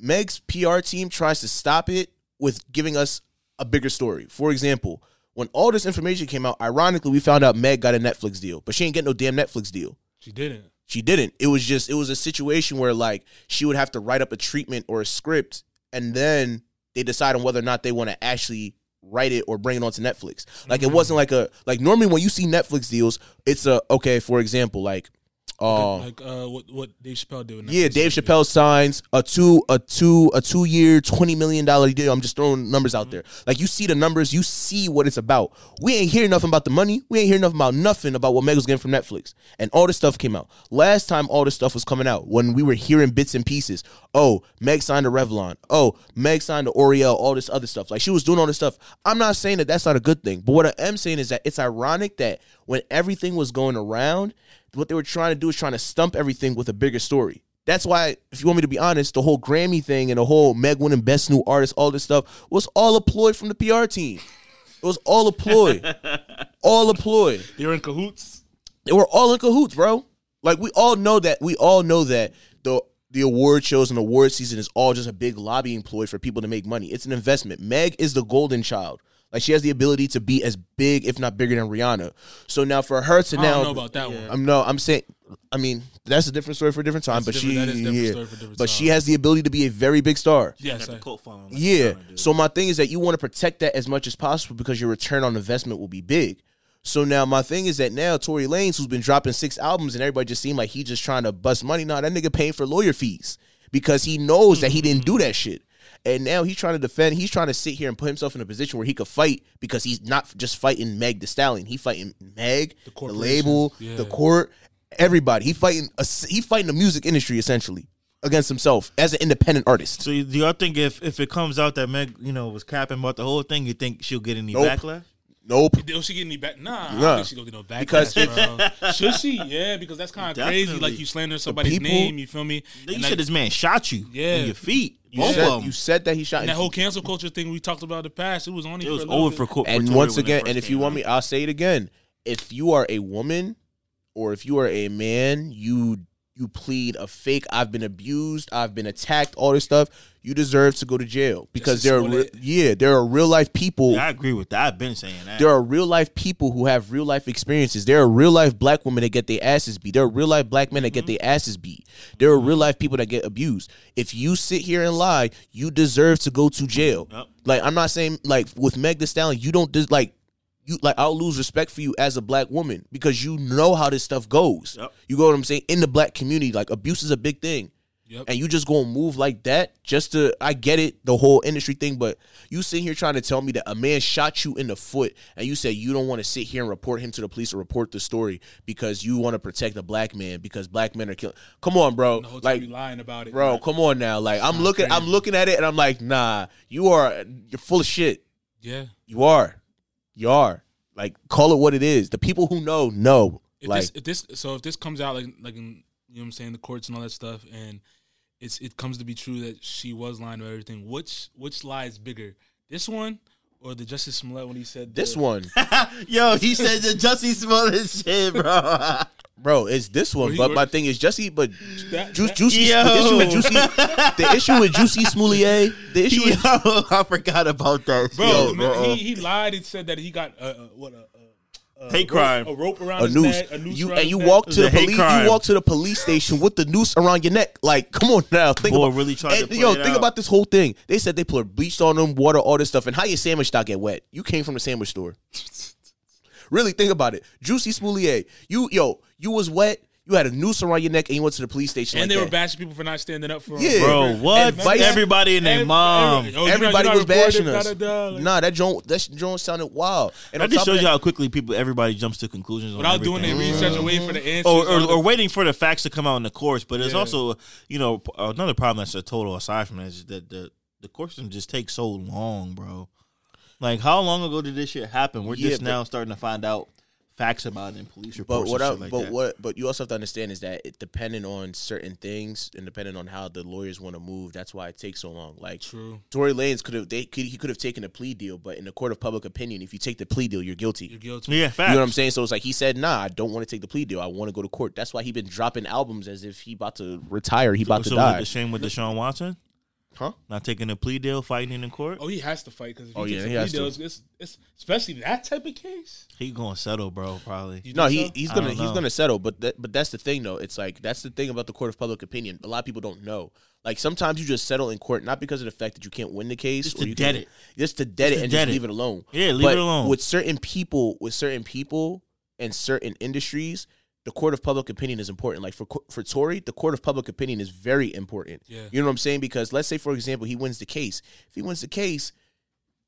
Meg's PR team tries to stop it with giving us a bigger story. For example, when all this information came out, ironically, we found out Meg got a Netflix deal, but she ain't get no damn Netflix deal. she didn't. She didn't. It was just it was a situation where like she would have to write up a treatment or a script, and then they decide on whether or not they want to actually write it or bring it onto Netflix. Like it mm-hmm. wasn't like a like normally when you see Netflix deals, it's a okay. For example, like Um, like uh, what what Dave Chappelle did. Yeah. Dave Chappelle signs a two a two a two year twenty million dollar deal. I'm just throwing numbers out there. Like you see the numbers, you see what it's about. We ain't hear nothing about the money. We ain't hear nothing about nothing about what Meg was getting from Netflix. And all this stuff came out. Last time all this stuff was coming out, when we were hearing bits and pieces. Oh, Meg signed to Revlon. Oh, Meg signed to L'Oreal. All this other stuff. Like she was doing all this stuff. I'm not saying that that's not a good thing, but what I am saying is that it's ironic that when everything was going around, what they were trying to do is trying to stump everything with a bigger story. That's why, if you want me to be honest, the whole Grammy thing and the whole Meg winning Best New Artist, all this stuff was all a ploy from the PR team. It was all a ploy, [LAUGHS] all a ploy. They were in cahoots. They were all in cahoots, bro. Like we all know that. We all know that the the award shows and award season is all just a big lobbying ploy for people to make money. It's an investment. Meg is the golden child. Like she has the ability to be as big, if not bigger, than Rihanna. So now for her to I now, don't know about that one. I'm no, I'm saying, I mean, that's a different story for a different time. That's but different- she, that is different yeah, story for different but she has the ability to be a very big star. Yes, Got the I- cult following, like Yeah. Rihanna. So my thing is that you want to protect that as much as possible because your return on investment will be big. So now my thing is that now Tory Lanez, who's been dropping six albums and everybody just seemed like he just trying to bust money. Nah, that nigga paying for lawyer fees because he knows that he didn't do mm-hmm. that shit. And now he's trying to defend. He's trying to sit here and put himself in a position where he could fight because he's not just fighting Meg the Stallion. He fighting Meg, the, corporations, label, yeah. the court, everybody. He fighting. A, he fighting the music industry essentially against himself as an independent artist. So do y'all think if if it comes out that Meg, you know, was capping about the whole thing, you think she'll get any Nope. backlash? Nope. Will she get any back? Nah, I Nah. don't think she gonna get no backlash. Because bro. [LAUGHS] should she? Yeah, because that's kind of crazy. Like you slander somebody's people- name. You feel me? You And said like- this man shot you Yeah. in your feet. You Both said, of 'em. you said that he shot and that whole cancel culture thing we talked about in the past. It was only it was for a over bit. for court. and once again, and if you want me, I'll say it again. If you are a woman or if you are a man, you you plead a fake. I've been abused. I've been attacked. All this stuff. You deserve to go to jail because there are re- yeah there are real life people. I agree with that. I've been saying that. There are real life people who have real life experiences. There are real life black women that get their asses beat. There are real life black men that get mm-hmm. their asses beat. There are real mm-hmm. life people that get abused. If you sit here and lie, you deserve to go to jail. Yep. Like I'm not saying like with Meg the Stallion, you don't dis- like you like I'll lose respect for you as a black woman because you know how this stuff goes. Yep. You go what I'm saying? In the black community, like abuse is a big thing. Yep. And you just gonna move like that just to I get it, the whole industry thing, but you sitting here trying to tell me that a man shot you in the foot and you say you don't want to sit here and report him to the police or report the story because you want to protect a black man because black men are killing come on, bro. The whole Like you lying about it, bro, come on now. Like I'm looking I'm looking at it and I'm like, nah, you are you're full of shit. Yeah. You are. You are. Like call it what it is. The people who know know. If like this, if this, so if this comes out like, like in, you know what I'm saying, the courts and all that stuff, and it's it comes to be true that she was lying about everything. Which which lie is bigger, this one or the Justice Smollett when he said this the- one, [LAUGHS] Yo, he said the Jussie Smollett shit, bro. [LAUGHS] bro, it's this one. but where- my thing is Jesse, but That- Ju- that- Juicy, Yo. the issue with Juicy, the issue with Juicy [LAUGHS] Smoulier, the issue Yo, with I forgot about that. Bro, Yo, man, bro. he, he lied and said that he got uh, uh, what a, a, a Hate crime. a rope around a his noose. neck, a noose you around and you walk was to the police. crime. You walk to the police station with the noose around your neck. Like, come on now, think Boy about really tried to and, play Yo, it think out. about this whole thing. They said they put bleach on them, water, all this stuff, and how your sandwich stock get wet. You came from the sandwich store. [LAUGHS] really think about it. Juicy Smoulier, you yo, you was wet. You had a noose around your neck, and you went to the police station. and like they were bashing people for not standing up for him. Yeah. Bro, what? Advice- Everybody and their Ev- mom. every- oh, you not- Everybody not was bashing us. like- Nah, that joint that joint sounded wild. And That just top of shows you how quickly people, everybody jumps to conclusions on without doing everything. their research and waiting for the mm-hmm. answers. or, on or, or waiting for the facts to come out in the courts. But there's Yeah. also, you know, another problem that's a total aside from that is that the the court just takes so long, bro. Like, how long ago did this shit happen? We're Yeah, just but- now starting to find out facts about it in police reports. But reports. what? and I, shit like but that. what? But you also have to understand is that it depending on certain things and depending on how the lawyers want to move, that's why it takes so long. Like True. Tory Lanez could have they could he could have taken a plea deal, but in the court of public opinion, if you take the plea deal, you're guilty. You're guilty. Yeah, facts. You know what I'm saying? So it's like he said, "Nah, I don't want to take the plea deal. I want to go to court." That's why he been dropping albums as if he about to retire. He about so to was die. the same with Deshaun Watson? Huh? Not taking a plea deal, fighting in court. Oh, he has to fight because if he Oh, takes yeah, a he plea has deal, it's, it's, it's especially that type of case. He gonna settle, bro. Probably. You No, he so? he's gonna he's know. gonna settle, but that, but that's the thing though. It's like that's the thing about the court of public opinion. A lot of people don't know. Like sometimes you just settle in court not because of the fact that you can't win the case, Just or to you dead can- it. just to dead Just it to and dead just it. leave it alone. Yeah, leave but it alone. With certain people, with certain people and certain industries, the court of public opinion is important. Like for co- for Tory, the court of public opinion is very important. Yeah. You know what I'm saying? Because let's say, for example, he wins the case. If he wins the case,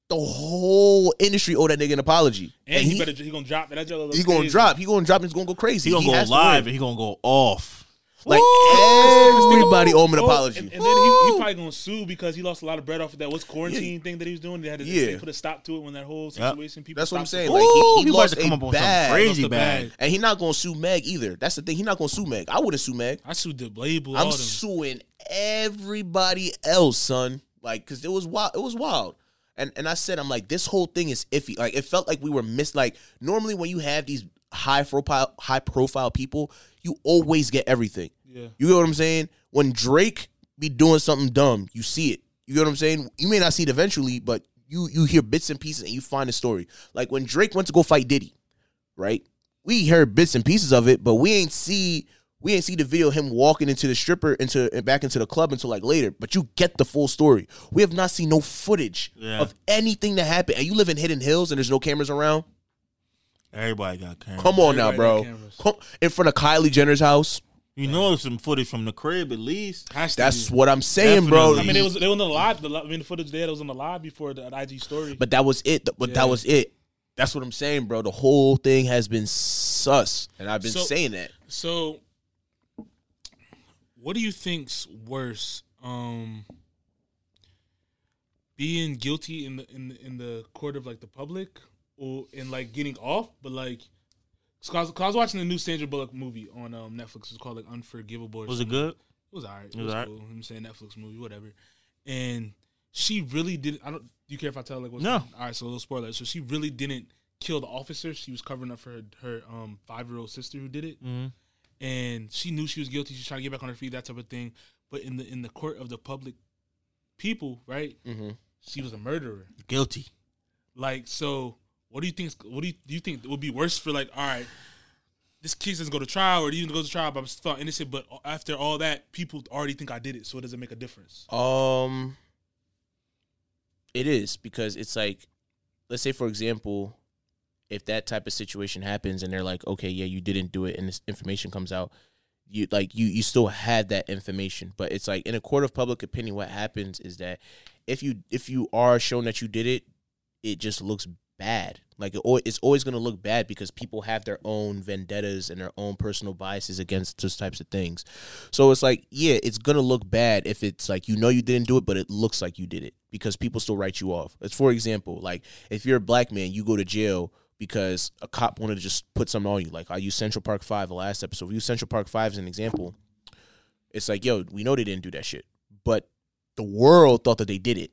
the whole industry owe that nigga an apology. And, he, he, better he gonna drop that. Joe he gonna drop. He gonna drop. and He's gonna go crazy. He gonna go live win. and he gonna go off. Like everybody owe him an oh, apology. And, and then he, he probably gonna sue because he lost a lot of bread off of that what's quarantine thing that he was doing. They had to Yeah. they put a stop to it when that whole situation. People That's what I'm saying. it. Like he, he he lost to a come up on something bag. crazy Lost bag. bag. And he not gonna sue Meg either. That's the thing. He not gonna sue Meg. I wouldn't sue Meg. I sued the label. I'm all suing everybody else, son. Like, cause it was wild. It was wild. And and I said, I'm like, this whole thing is iffy. Like, it felt like we were missed. Like, normally when you have these high profile, high profile people, you always get everything. Yeah. You get what I'm saying? When Drake be doing something dumb, you see it. You get what I'm saying? You may not see it eventually, but you you hear bits and pieces and you find the story. Like when Drake went to go fight Diddy, right? We heard bits and pieces of it, but we ain't see we ain't see the video of him walking into the stripper into and back into the club until like later. But you get the full story. We have not seen no footage Yeah. of anything that happened. And you live in Hidden Hills and there's no cameras around. Everybody got cameras. Come on now, Everybody bro. got cameras. Come in front of Kylie Jenner's house. You know there's some footage from the crib at least. Has to That's be. what I'm saying, bro. Definitely. I mean, it was they were on the live. The, li- I mean, the footage there that was in the live before the IG story. But that was it. But Yeah. that was it. That's what I'm saying, bro. The whole thing has been sus, and I've been So- saying that. So, what do you think's worse? Um, being guilty in the in the, in the court of like the public, or in like getting off, but like, Cause I was watching the new Sandra Bullock movie on um, Netflix. It's called like Unforgivable. Or Was it good? It was alright. It, It was was alright? cool. I'm saying Netflix movie, whatever. And she really didn't. I don't. Do you care if I tell like what's No. All right. So a little spoiler. So she really didn't kill the officer. She was covering up for her, her um five year old sister who did it Mm-hmm. and she knew she was guilty. She was trying to get back on her feet, that type of thing. But in the in the court of the public people, right? Mm-hmm. She was a murderer. Guilty. Like, so what do you think? What do you do you think would be worse for like? All right, this case doesn't go to trial, or even go to trial, but I'm still innocent. But after all that, people already think I did it, so it doesn't make a difference. Um, it is because it's like, let's say for example, if that type of situation happens and they're like, okay, yeah, you didn't do it, and this information comes out, you like you you still had that information, but it's like in a court of public opinion, what happens is that if you if you are shown that you did it, it just looks bad. Like it, it's always going to look bad because people have their own vendettas and their own personal biases against those types of things. So it's like, yeah, it's gonna look bad if it's like you know you didn't do it, but it looks like you did it because people still write you off. It's for example, like if you're a black man, you go to jail because a cop wanted to just put something on you. Like I use Central Park Five the last episode. We use Central Park Five as an example. It's like, yo, we know they didn't do that shit, but the world thought that they did it.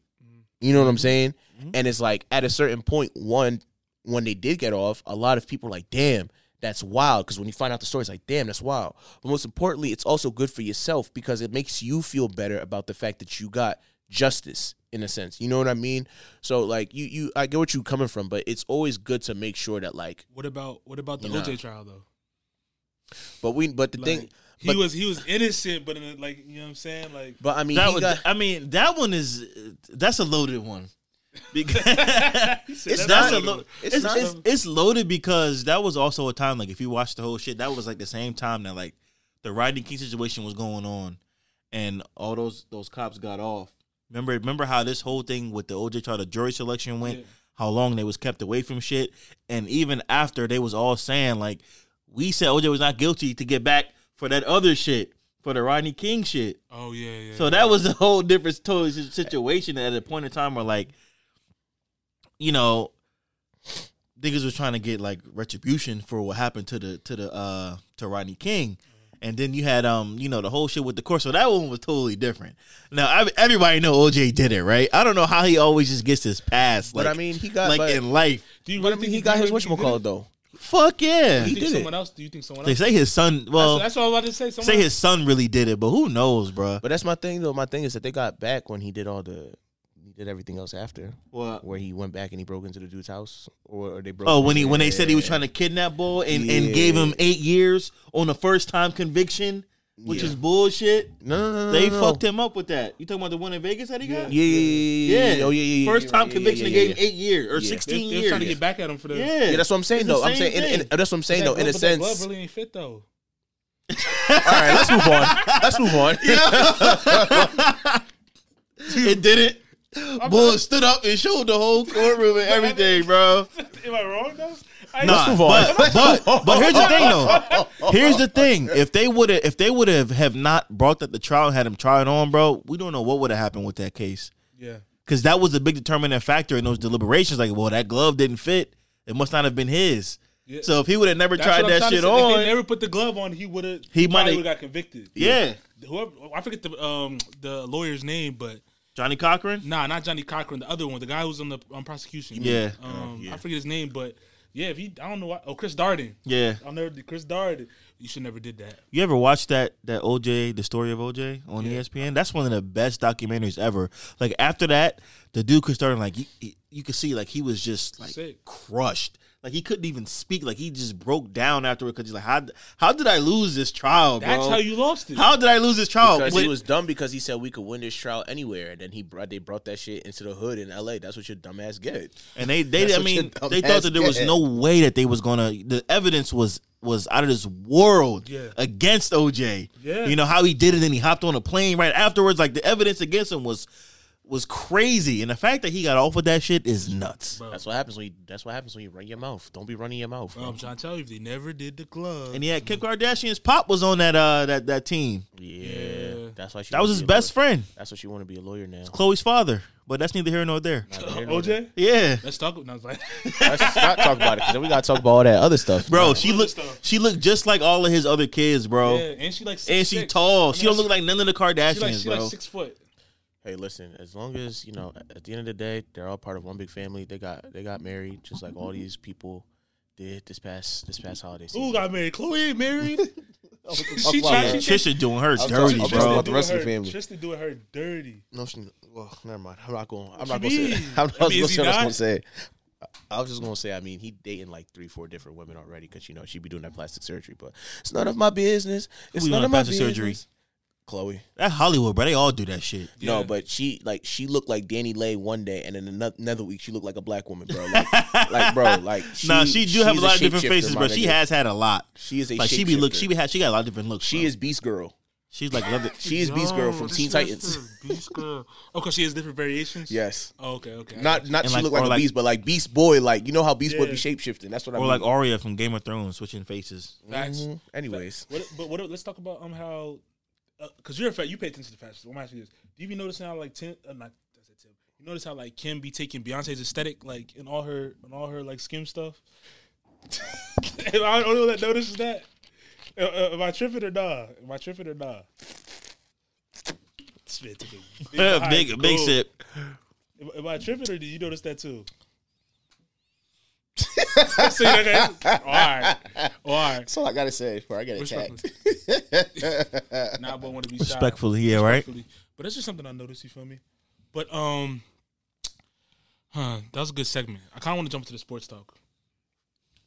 You know what I'm saying? Mm-hmm. And it's like at a certain point, one when they did get off, a lot of people were like, damn, that's wild. Because when you find out the story, it's like, damn, that's wild. But most importantly, it's also good for yourself because it makes you feel better about the fact that you got justice in a sense. You know what I mean? So like you you I get what you're coming from, but it's always good to make sure that like What about what about the know. OJ trial though? but we but the Like, thing he but- was he was innocent, but in a, like you know what I'm saying, like but I mean That was, got, I mean, that one is that's a loaded one. [LAUGHS] Because said It's that's not- a lo- it's it's, not- it's, it's loaded because that was also a time like if you watch the whole shit, that was like the same time that like the Rodney King situation was going on, and all those those cops got off. Remember, remember how this whole thing with the OJ trial, the jury selection went, Yeah. how long they was kept away from shit, and even after they was all saying like, we said OJ was not guilty to get back for that other shit, for the Rodney King shit. oh yeah, yeah. So that was a whole different total si- situation at a point in time where like, you know, niggas was trying to get like retribution for what happened to the to the uh to Rodney King. And then you had um you know the whole shit with the court, so that one was totally different. Now I, everybody know OJ did it, right? I don't know how he always just gets his pass, but I mean he got like but, in life. do you but I really mean think he got do his you really whatchamacallit though. Fuck yeah! it? Do you He think did it. someone else? Do you think someone They else? say his son. Well, that's, that's what I was about to say. Someone say else- his son really did it, but who knows, bro? But that's my thing though. My thing is that they got back when he did all the he did everything else after. What? Where he went back and he broke into the dude's house, or, or they broke. Oh, when he when they said he was trying to kidnap Bull and, and Yeah. gave him eight years on a first time conviction, which Yeah. is bullshit. No, no, no, no. They no, fucked him up with that. You talking about the one in Vegas that he got? Yeah, yeah, yeah, yeah, Yeah. Oh, yeah, yeah, yeah. First time yeah, conviction, yeah, they yeah, gave him eight years or Yeah. they, sixteen they was years. trying to get back at him for the. Yeah, Yeah, that's what I'm saying It's though. I'm saying, and, thing. and that's what I'm saying though. that In a glove- but that sense, glove really ain't fit though. All right, let's move on. Let's move on. [LAUGHS] [LAUGHS] it didn't. Bull stood up and showed the whole courtroom and [LAUGHS] everything, bro. Am I wrong though? Nah, move on. But, but but here's the thing though. Here's the thing. If they would have if they would have have not brought that the trial and had him try it on, bro, we don't know what would have happened with that case. Yeah. Because that was a big determinant factor in those deliberations. Like, well, that glove didn't fit. It must not have been his. Yeah. So if he would have never That's tried that shit. If on, they never put the glove on, he would have. He might have- got convicted. yeah, Whoever I forget the um the lawyer's name, but Johnnie Cochran. nah, not Johnnie Cochran. The other one, the guy who's on the on prosecution. Yeah. Um, I forget his name, but yeah, if he, I don't know why. Oh, Chris Darden. Yeah. I'll never. Chris Darden. You should never did that. You ever watch that that OJ, the story of OJ on E ESPN? That's one of the best documentaries ever. Like after that, the dude could start like you, you could see like he was just like Sick. crushed. Like he couldn't even speak. Like he just broke down afterward because he's like, how how did I lose this trial, bro? That's how you lost it. How did I lose this trial? Because Wait, he was dumb because he said we could win this trial anywhere, and then he brought they brought that shit into the hood in L.A. That's what your dumb ass get. and they they That's I mean they thought that there was get. no way that they was gonna. The evidence was was out of this world Yeah. against OJ. Yeah. you know how he did it, and he hopped on a plane right afterwards. Like the evidence against him was was crazy, and the fact that he got off with that shit is nuts. That's what happens when you. That's what happens when you run your mouth. Don't be running your mouth. Bro, I'm trying to tell you, if they never did the club, And yeah, Kim Kardashian's pop was on that uh that that team. yeah, Yeah. that's why she. That was his be best lawyer. friend, That's what she want to be a lawyer now. It's Khloé's father. But that's neither here nor there. Neither here [LAUGHS] nor there. OJ. Yeah, Let's talk. No, I was like, Let's not talk about it because then we gotta talk about all that other stuff, bro, she other looked stuff. she looked just like all of his other kids, bro. yeah, and she like, six, And she six. tall. I mean, she don't that's- look like none of the Kardashians, She like, she bro. like six foot. Hey, listen. As long as you know, at the end of the day, they're all part of one big family. They got they got married, just like all these people did this past this past holiday season. Who got married? Khloé ain't married. [LAUGHS] She she tried. Yeah, She Trisha doing her dirty, I'm bro. talking about the rest of the family. her, Tristan doing her dirty. No, she, well, never mind. I'm not going. I'm not going to say. mean? [LAUGHS] I'm not I mean, is he going not? to say. I was just going to say. I mean, he dating like three, four different women already because you know she be doing that plastic surgery. But it's none of my business. It's Who none of my plastic business. surgery? Khloé. That Hollywood, bro. They all do that shit. Yeah. No, but she like she looked like Danny Lay one day, and then ano- another week she looked like a black woman, bro. Like, [LAUGHS] like bro, like she, nah, she do have a lot of different faces, my bro. She has had a lot. She is a Like she be look, she be had, she got a lot of different looks. She bro. is Beast Girl. She's like love. [LAUGHS] She is Beast Girl from Teen Titans. Beast girl. Oh, cause she has different variations. Yes. Oh, okay. Okay. Not not And she like- look like or a like- beast, but like Beast Boy, like you know how Beast Boy Yeah. be shapeshifting. That's what I Or mean. like Arya from Game of Thrones switching faces. you. Facts. Mhm. Anyways, What, but what? Let's talk about um how, because you're a fan, you pay attention to fashion. So I'm asking you this: Do you even notice how like Tim? Uh, not I said Tim. You notice how like Kim be taking Beyonce's aesthetic like in all her in all her like skim stuff. [LAUGHS] Am I the only one that notices that? Uh, uh, am I tripping or nah? Am I tripping or nah? This man took a [LAUGHS] big, big big sip. Am, am I tripping or did you notice that too? See, okay. All right, all right. that's all I gotta say before I get attacked. Respectfully. [LAUGHS] Nah, but I want to be shy. Respectfully, yeah, right. But that's just something I noticed. You feel me? But um, huh? That was a good segment. I kind of want to jump to the sports talk.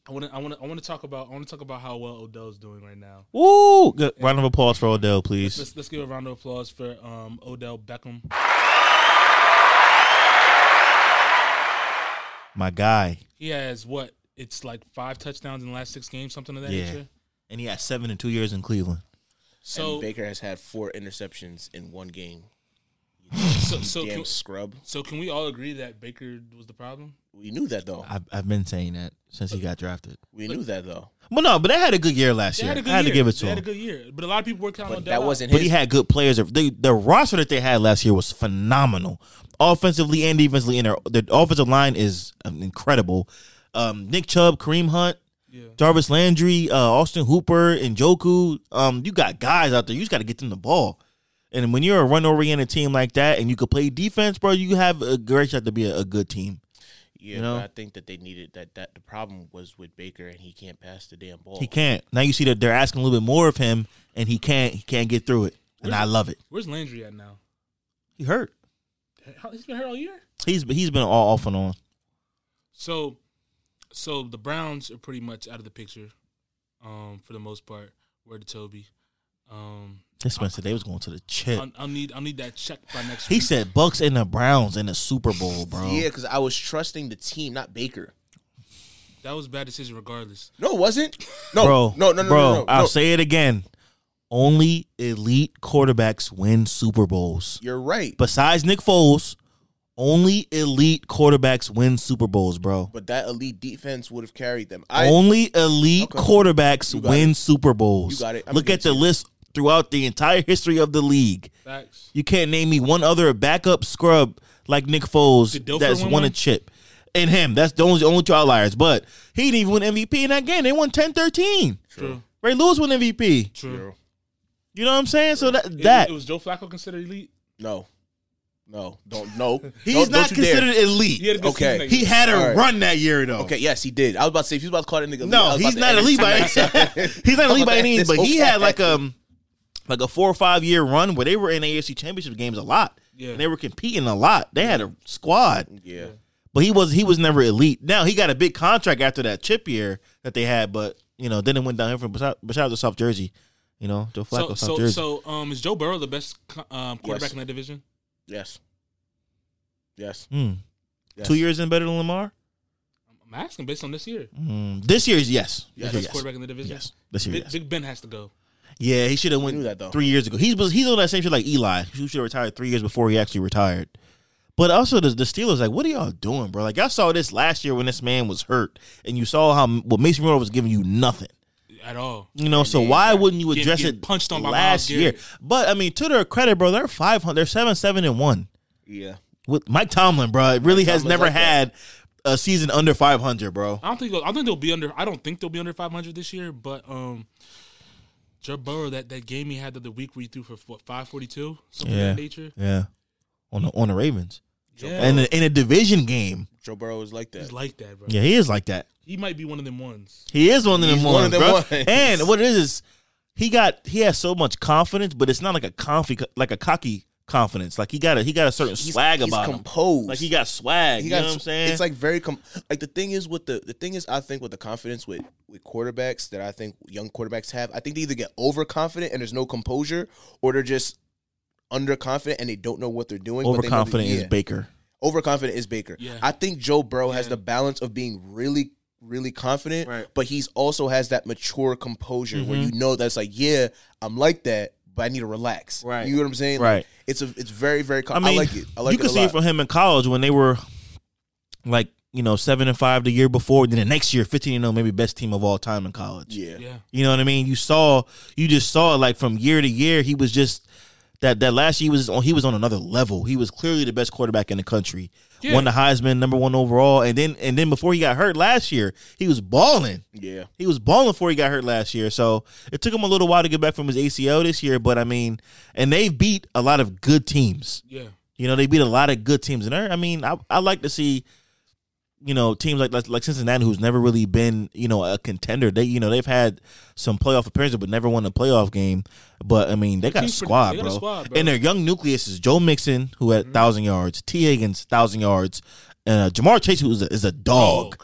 I want to. I want to. I want to talk about. I want to talk about how well Odell's doing right now. Woo! Good. Round of applause for Odell, please. Let's let's give a round of applause for um Odell Beckham. My guy. He has what? It's like five touchdowns in the last six games, something of that Yeah. nature. And he had seven in two years in Cleveland. So and Baker has had four interceptions in one game. So so Damn can, scrub. so can we all agree that Baker was the problem? We knew that though. I've, I've been saying that since he got drafted. We knew that though. But no, but they had a good year last They year. had a good I had year. to give it to they him. had a good year, but a lot of people were counting But Odell that out. wasn't But his. he had good players. They, the roster that they had last year was phenomenal, offensively and defensively. And their, their offensive line is um, incredible. Um, Nick Chubb, Kareem Hunt, Yeah. Jarvis Landry, uh, Austin Hooper, and Njoku. Um, you got guys out there. You just got to get them the ball. And when you're a run oriented team like that, and you could play defense, bro, you have a great shot to be a, a good team. yeah, you know? but I think that they needed that. That the problem was with Baker, and he can't pass the damn ball. He can't. Now you see that they're asking a little bit more of him, and he can't. He can't get through it. And I love it. Where's Landry at now? He hurt. He's been hurt all year. He's he's been all off and on. So, so the Browns are pretty much out of the picture, um, for the most part. Word to Toby. Um, This man said they was going to the chip. I'll, I'll need I'll need that check by next He week. said Bucs and the Browns in the Super Bowl, bro. Yeah, because I was trusting the team, not Baker. that was a bad decision regardless. No, it wasn't. No, bro, no, no, no, bro. no, no, I'll no. say it again. only elite quarterbacks win Super Bowls. You're right. Besides Nick Foles, only elite quarterbacks win Super Bowls, bro. But that elite defense would have carried them. I only elite Okay. quarterbacks win it. Super Bowls. You got it. I'm Look at the it you. list throughout the entire history of the league. Facts. You can't name me one other backup scrub like Nick Foles that's win won a chip. And him. That's the only, only two outliers. But he didn't even win MVP in that game. They won 10-13. True. Ray Lewis won MVP. True. You know what I'm saying? So that that it was Joe Flacco considered elite. no, no, don't no. [LAUGHS] he's Don't- not don't you dare. considered elite. He had a Okay. He had a All right. run that year though. Okay, yes, he did. I was about to say if he was about to call that nigga. elite, I No, was he's not end elite by this any shit. He's not elite by [LAUGHS] any like, but he had like um like a four or five year run where they were in AFC championship games a lot. Yeah. And they were competing a lot. They had a squad. Yeah, But he was he was never elite. Now he got a big contract after that chip year that they had, but you know, then it went downhill from besides, besides the South Jersey. You know, Joe Flacco, So, South so, Jersey. so, um, is Joe Burrow the best um, quarterback Yes. in that division? yes, yes. Hmm. yes. Two years in better than Lamar? I'm asking based on this year. Hmm. This year is yes. Yes. This year, Best yes. quarterback in the division. Yes. This year, Big, yes. Big Ben has to go. Yeah, he should have went knew that, though. three years ago. He's he's on that same shit like Eli. He should have retired three years before he actually retired. But also the, the Steelers, like, what are y'all doing, bro? Like, y'all saw this last year when this man was hurt, and you saw how well Mason Rudolph was giving you nothing. At all. You know, so why wouldn't you Getting- address getting it punched on last year? But I mean, to their credit, bro, they're five hundred, they're seven, seven, and one Yeah, with Mike Tomlin, bro. It really has Tomlin's never like that. had a season under five hundred, bro. I don't think. they'll- I think they'll be under. I don't think they'll be under 500 this year. But um, Joe Burrow that, that game he had the, the week where he threw for what 542 something Yeah. of that nature. Yeah, on the on the Ravens, Yeah, and in a division game, Joe Burrow is like that. he's like that, bro. yeah, he is like that. He might be one of them ones. He is one of them He's ones, one of them bro. ones. And what it is is he got he has so much confidence, but it's not like a confi like a cocky confidence. Like he got a he got a certain He's- swag he's about him. composed. Like he got swag. He you got, know what I'm saying? It's like very com- like the thing is with the the thing is I think with the confidence with with quarterbacks that I think young quarterbacks have, I think they either get overconfident and there's no composure, or they're just underconfident and they don't know what they're doing. but they know that- overconfident is. Baker. overconfident is Baker. Yeah. I think Joe Burrow has the balance of being really, really confident, Right. but he's also has that mature composure where Mhm. you know that's like, yeah, I'm like that, but I need to relax. Right. You know what I'm saying? Right. Like, it's a it's very very. Com- I mean, I like it. I like you it can a see lot. it from him in college when they were like you know seven and five the year before. Then the next year, fifteen and zero, maybe best team of all time in college. yeah. Yeah, You know what I mean? You saw, you just saw like from year to year, he was just that that last year he was on he was on another level. He was clearly the best quarterback in the country. Yeah. Won the Heisman, number one overall, and then and then before he got hurt last year, he was balling. Yeah. He was balling before he got hurt last year. So it took him a little while to get back from his ACL this year. But I mean, and they've beat a lot of good teams. yeah. You know, they beat a lot of good teams, and I mean, I I like to see, you know, teams like like, like Cincinnati, who's never really been you know a contender. They you know they've had some playoff appearances, but never won a playoff game. But I mean, they got a team's pretty- squad, they got a bro. squad, bro. And their young nucleus is Joe Mixon, who had thousand yards, Tee Higgins thousand yards, and uh, Ja'Marr Chase, who is a, is a dog,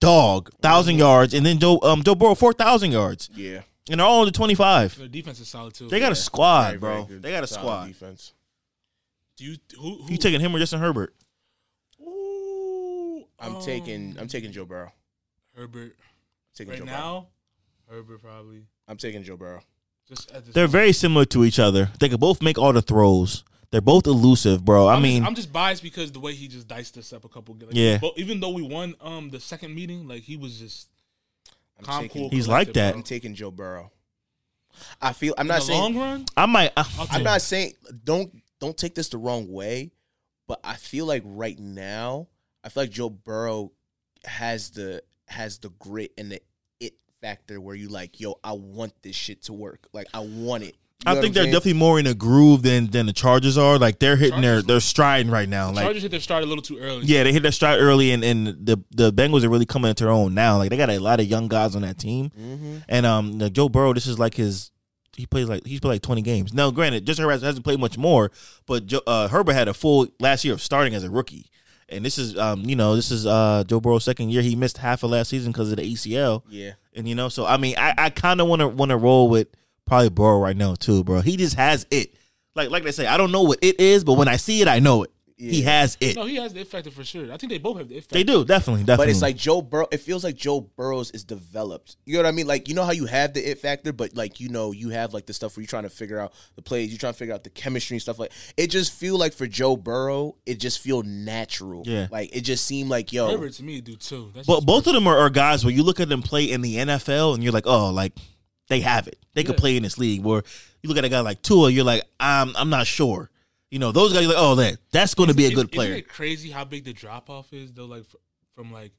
dog thousand yards, and then Joe um Joe Burrow four thousand yards, Yeah. and they're all under twenty five. Their defense is solid too. They got a squad, very bro. good, They got a solid squad. defense. Do you who, who You taking him or Justin Herbert? Ooh, I'm um, taking I'm taking Joe Burrow. Herbert taking right Joe Burrow. now. Herbert probably I'm taking Joe Burrow. just at this They're point. very similar to each other. They could both make all the throws. They're both elusive, bro. I I'm mean, just, I'm just biased because the way he just diced us up a couple. Like, Yeah. But even though we won um the second meeting, like he was just I'm calm, taking cool. He's like that. bro. I'm taking Joe Burrow. I feel I'm In not the saying long run. I might. I, I'll I'm not saying don't don't take this the wrong way, but I feel like right now, I feel like Joe Burrow has the has the grit and the it factor where you like, yo, I want this shit to work. Like I want it. You I think they're saying? definitely more in a groove than than the Chargers are. Like they're hitting their Chargers- they're striding right now. Like Chargers hit their start a little too early. yeah, they hit their stride early, and and the the Bengals are really coming into their own now. Like they got a lot of young guys on that team, Mhm. and um, the Joe Burrow, this is like his. He plays like he's played like twenty games. Now, granted, Justin Herbert hasn't played much more, but Joe, uh, Herbert had a full last year of starting as a rookie, and this is um, you know, this is uh Joe Burrow's second year. He missed half of last season because of the ACL. Yeah. And you know, so I mean, I, I kind of want to want to roll with probably Burrow right now too, bro. He just has it. Like like they say, I don't know what it is, but when I see it, I know it. He has it. No, he has the it factor for sure. I think they both have the it factor. They do definitely, definitely. But it's like Joe Burrow. It feels like Joe Burrows is developed. You know what I mean? Like you know how you have the it factor, but like you know you have like the stuff where you're trying to figure out the plays, you're trying to figure out the chemistry and stuff like. It just feel like for Joe Burrow, it just feel natural. Yeah. like it just seemed like yo. Herbert to me do too. That's But just both of them are, are guys where you look at them play in the NFL and you're like, oh, like they have it. They could play in this league. Where you look at a guy like Tua, you're like, I'm I'm not sure. You know, those guys, you're like, oh, that that's going to be a Isn't- good Isn't player. it crazy how big the drop off is though? Like from like,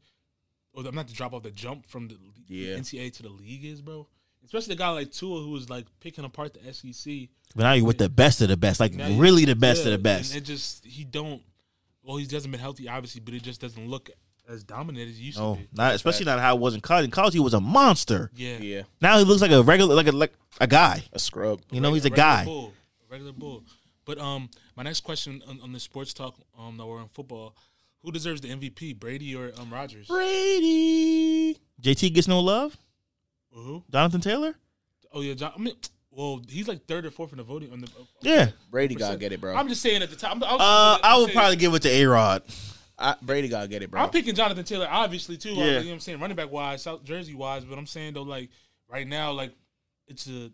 or the, not the drop off, the jump from the Yeah. NCAA to the league is, bro. Especially the guy like Tua who was like picking apart the SEC. But now you're with the best of the best, like Now really the best yeah, of the best. And it just he don't. Well, he hasn't been healthy, obviously, but it just doesn't look as dominant as he used No, to be. not especially not how it was in college. In college, he was a monster. Yeah, yeah, Now he looks like a regular, like a like a guy. a scrub. You know, he's a regular guy. Bull, a regular bull. But um, my next question on, on the sports talk um that we're in football, who deserves the MVP, Brady or um Rodgers? Brady. JT gets no love. Who? Jonathan Taylor. Oh yeah, John. I mean, well, he's like third or fourth in the voting. On the, Yeah. Brady gotta get it, bro. I'm just saying at the top. I'm, I'm, Uh, I would saying- probably give it to A Rod. I, Brady gotta get it, bro. I'm picking Jonathan Taylor, obviously too. Yeah. You know what I'm saying, running back wise, South Jersey wise. But I'm saying though, like right now, like it's a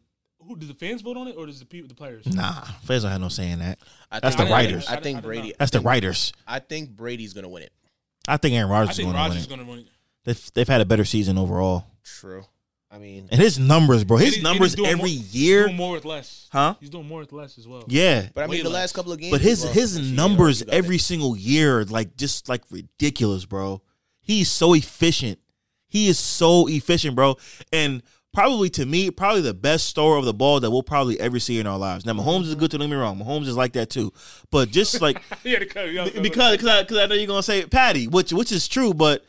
who do the fans vote on it or does the people, the players? Nah, fans don't have no saying that. I That's think- the writers. I I think did Brady. not. That's the writers. I think Brady's gonna win it. I think Aaron Rodgers I is think going to win Rodgers is it. going to win it. They've, they've had a better season overall. True. I mean, And his numbers, bro. And His he- and he's numbers doing every more- year. doing more with less. Huh? He's doing more with less as well. Yeah. but I mean, Way the less. last couple of games. But his bro, his this year, numbers you got it. every single year, like just like ridiculous, bro. He's so efficient. He is so efficient, bro. And probably to me, probably the best store of the ball that we'll probably ever see in our lives. Now, Mahomes is good. Don't get me wrong. Mahomes is like that too. But just like [LAUGHS] yeah, the cut, yeah, because because I, cause I know you're gonna say Patty, which which is true, but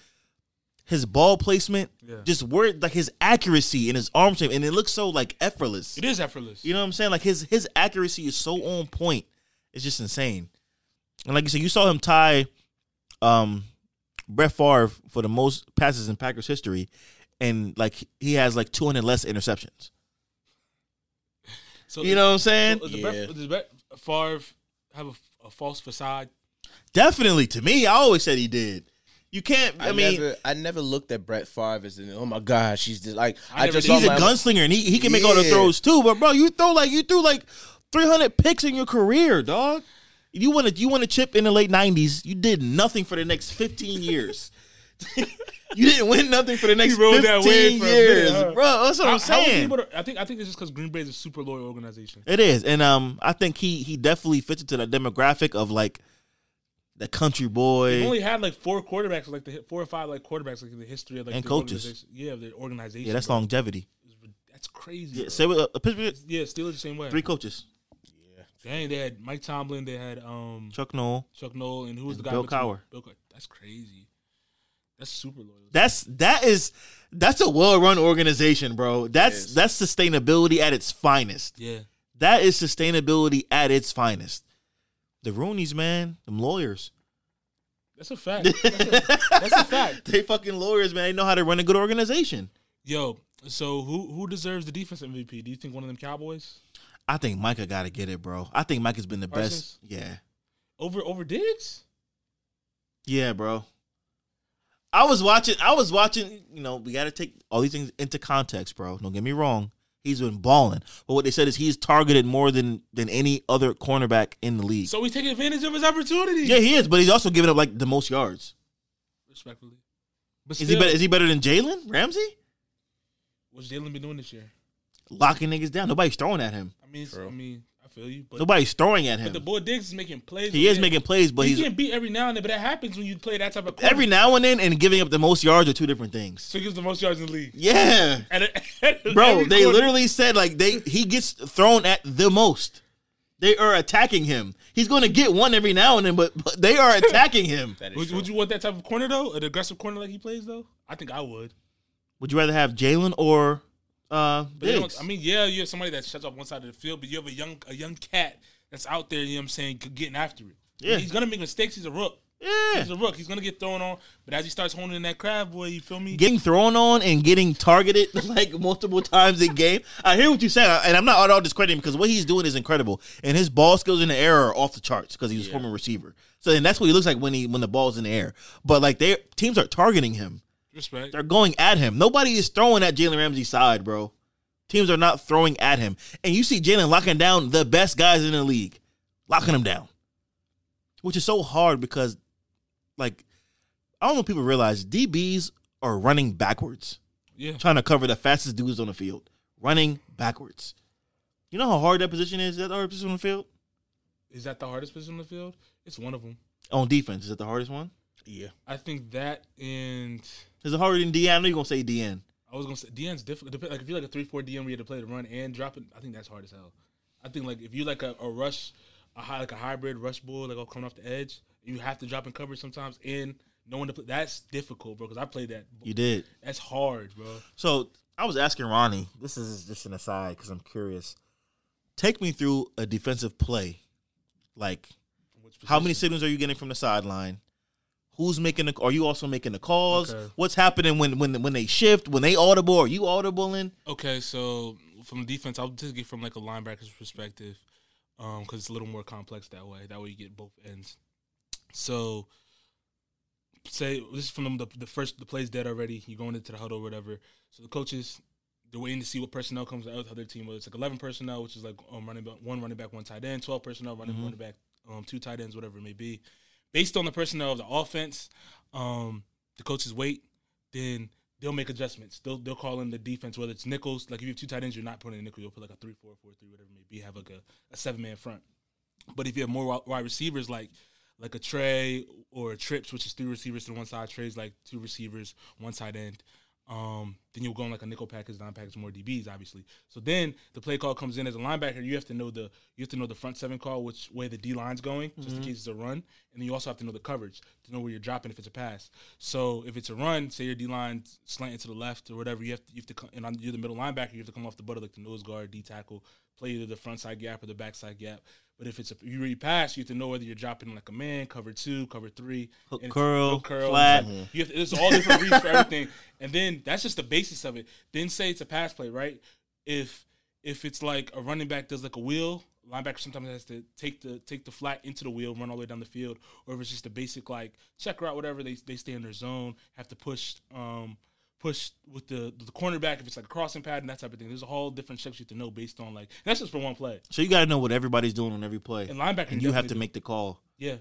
his ball placement, Yeah. just word like his accuracy and his arm shape, and it looks so like effortless. it is effortless. You know what I'm saying? Like his his accuracy is so on point. It's just insane. And like you said, you saw him tie um Brett Favre for the most passes in Packers history, and like he has like 200 less interceptions. So You know what I'm saying? so does Yeah. Brett, does Brett Favre have a, a false facade? Definitely. To me, I always said he did. You can't. I, I, mean, never, I never looked at Brett Favre as an, oh my gosh, she's just like I I, just he's a my- gunslinger and he, he can make all the throws too. But bro, you throw like you threw like 300 picks in your career, dog. You want to you want to chip in the late 90s. You did nothing for the next 15 years. [LAUGHS] you didn't win nothing for the next rode that 15 wave for a years, bit, huh? bro. That's what I'm How- how saying. to- I think I think it's just because Green Bay is a super loyal organization. It is, and um, I think he he definitely fits into the demographic of like the country boy. They only had like four quarterbacks, like the four or five like quarterbacks, like in the history of like And the coaches. organization. Yeah, the organization. yeah, that's bro. longevity. That's crazy. Yeah, say what uh, Pittsburgh yeah, Steelers the same way. three coaches: Yeah, Dang, they had Mike Tomlin, they had um Chuck Noll. Chuck Noll, and who was And the guy? Bill Cowher. Bill That's crazy. That's super loyal. That's that is that's a well run organization, bro. That's that's sustainability at its finest. yeah. That is sustainability at its finest. The Rooneys, man, them lawyers. That's a fact. [LAUGHS] That's a, that's a fact. they fucking lawyers, man. They know how to run a good organization. Yo, so who who deserves the defense MVP? Do you think one of them Cowboys I think Micah got to get it, bro. I think Micah's been the Parsons? best. Yeah, over over Diggs? yeah, bro. I was watching. I was watching. You know, we got to take all these things into context, bro. Don't get me wrong. He's been balling, but what they said is he's targeted more than than any other cornerback in the league. So he's taking advantage of his opportunity. yeah, he is, but he's also giving up like the most yards. respectfully. But Is he better? Is he better than Jalen Ramsey? What's Jalen been doing this year? Locking niggas down. Nobody's throwing at him. I mean, I mean, I feel you, but Nobody's throwing at him. but the boy Diggs is making plays. He is Yeah. making plays, but He he's getting beat every now and then, but that happens when you play that type of corner. every now and then and giving up the most yards are two different things. So he gives the most yards in the league. Yeah, And it- [LAUGHS] bro. They quarter- literally said like they he gets thrown at the most. They are attacking him. He's going to get one every now and then, but, but they are [LAUGHS] attacking him. Would, would you want that type of corner though? An aggressive corner like he plays though? I think I would. Would you rather have Jalen or uh, But they don't- Diggs? I mean, yeah, you have somebody that shuts off one side of the field, but you have a young a young cat that's out there. You know what I'm saying, getting after it. Yeah. he's gonna make mistakes. He's a rook. Yeah. He's a rook. He's gonna get thrown on, but as he starts honing in that crab, boy, you feel me? Getting thrown on and getting targeted [LAUGHS] like multiple times a game. I hear what you're saying, and I'm not at all discrediting him because what he's doing is incredible, and his ball skills in the air are off the charts because he was a former receiver. So and that's what he looks like when he when the ball's in the air. But like they teams are targeting him. Respect. They're going at him. Nobody is throwing at Jalen Ramsey's side, bro. Teams are not throwing at him. And you see Jalen locking down the best guys in the league, locking them down, which is so hard because, like, I don't know if people realize DBs are running backwards, Yeah. trying to cover the fastest dudes on the field, running backwards. You know how hard that position is? That hard position on the field? Is that the hardest position on the field? It's one of them. On defense, is it the hardest one? Yeah. I think that and Is it harder than DN? I know you're gonna say DN. I was gonna say DN's difficult. Like if you're like a three four DM where you have to play the run and drop it, I think that's hard as hell. I think like if you like a, a rush, a high like a hybrid rush bull, like all coming off the edge, you have to drop in coverage sometimes and knowing to play. That's difficult, bro. Because I played that. You did. That's hard, bro. So I was asking Ronnie. This is just an aside because I'm curious. Take me through a defensive play. Like, how many signals are you getting from the sideline? Who's making the? Are you also making the calls? Okay. What's happening when when when they shift? When they audible? Are you audibling? Okay, so from defense, I'll just get from like a linebacker's perspective, um, because it's a little more complex that way. That way you get both ends. So, say this is from the, the first the play's dead already. You're going into the huddle or whatever. So the coaches they're waiting to see what personnel comes out of their team. Whether it's like 11 personnel, which is like um, running back, one running back, one tight end, 12 personnel, running running back, um, two tight ends, whatever it may be. Based on the personnel of the offense, um, the coach's weight, Then they'll make adjustments. They'll they'll call in the defense, whether it's nickels. Like if you have two tight ends, you're not putting a nickel. You'll put like a three, four, four, three, whatever it may be. Have like a, a seven man front. But if you have more wide receivers, like like a Trey or a Trips, which is three receivers to one side, Trey's like two receivers, one tight end. Um, then you'll go on like a nickel package, nine package, more DBs, obviously. So then the play call comes in as a linebacker. You have to know the you have to know the front seven call, which way the D line's going, just in case it's a run, and then you also have to know the coverage to know where you're dropping if it's a pass. So if it's a run, say your D line slanting to the left or whatever, you have to you have to come, and on- you're the middle linebacker, you have to come off the butt of like the nose guard, D tackle, play either the front side gap or the backside gap. But if it's a you read pass, you have to know whether you're dropping like a man, cover two, cover three, Hook curl, hook curl, flat. like- you have to, it's all different reads for everything, [LAUGHS] and then that's just the basis of it. Then say it's a pass play, right? If if it's like a running back does like a wheel, linebacker sometimes has to take the take the flat into the wheel, run all the way down the field, or if it's just a basic like check route, whatever, they they stay in their zone, have to push um push with the the cornerback if it's like a crossing pattern, that type of thing. There's a whole different checks you have to know based on like that's just for one play. So you got to know what everybody's doing on every play, And linebacker and you have to do. make the call. yeah.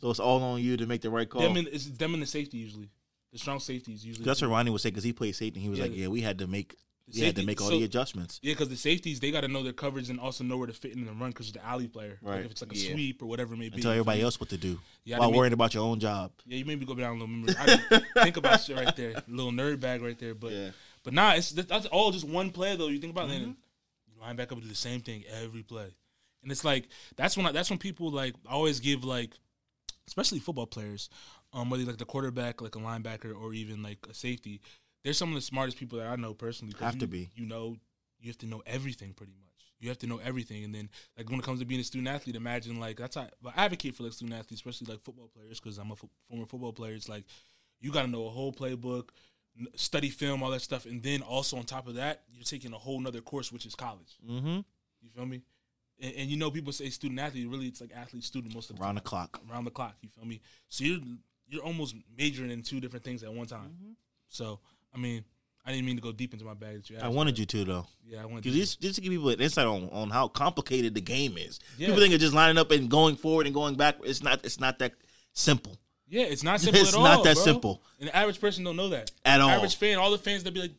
So it's all on you to make the right call. Them and it's them and the safety usually. The strong safeties usually. That's what Ronnie would say because he played safety. And he was Yeah. like, "Yeah, we had to make, The we had to make all so- the adjustments." Yeah, because the safeties they got to know their coverage and also know where to fit in the run because the alley player. Like, Right. if it's like a Yeah. sweep or whatever it may be. And tell everybody else what to do Yeah, while worrying about your own job. Yeah, you made me go down a little memory. I didn't [LAUGHS] think about shit right there. Little nerd bag right there. But Yeah. but nah, it's that's all just one play though. You think about it, Mm-hmm. then you line back up and do the same thing every play, and it's like that's when I, that's when people like always give like, especially football players, um, whether like the quarterback, like a linebacker, or even like a safety. They're some of the smartest people that I know personally. Have you, to be. You know, you have to know everything pretty much. You have to know everything, and then like when it comes to being a student athlete, imagine like that's how I advocate for like student athletes, especially like football players, because I'm a fo- former football player. It's like you got to know a whole playbook, n- study film, all that stuff, and then also on top of that, you're taking a whole nother course, which is college. Mm-hmm. You feel me? And, and you know, people say student athlete, really, it's like athlete student most of the time. Around the clock. Around the clock. You feel me? So you're you're almost majoring in two different things at one time. Mm-hmm. So I mean, I didn't mean to go deep into my bag. That you I wanted you to though, Yeah, I wanted because to. just to give people an insight on, on how complicated the game is. Yeah. People think of just lining up and going forward and going back. It's not. It's not that simple. Yeah, it's not [LAUGHS] simple It's at all. not that bro. simple. And the average person don't know that At all. Average fan, all the fans, they'll be like,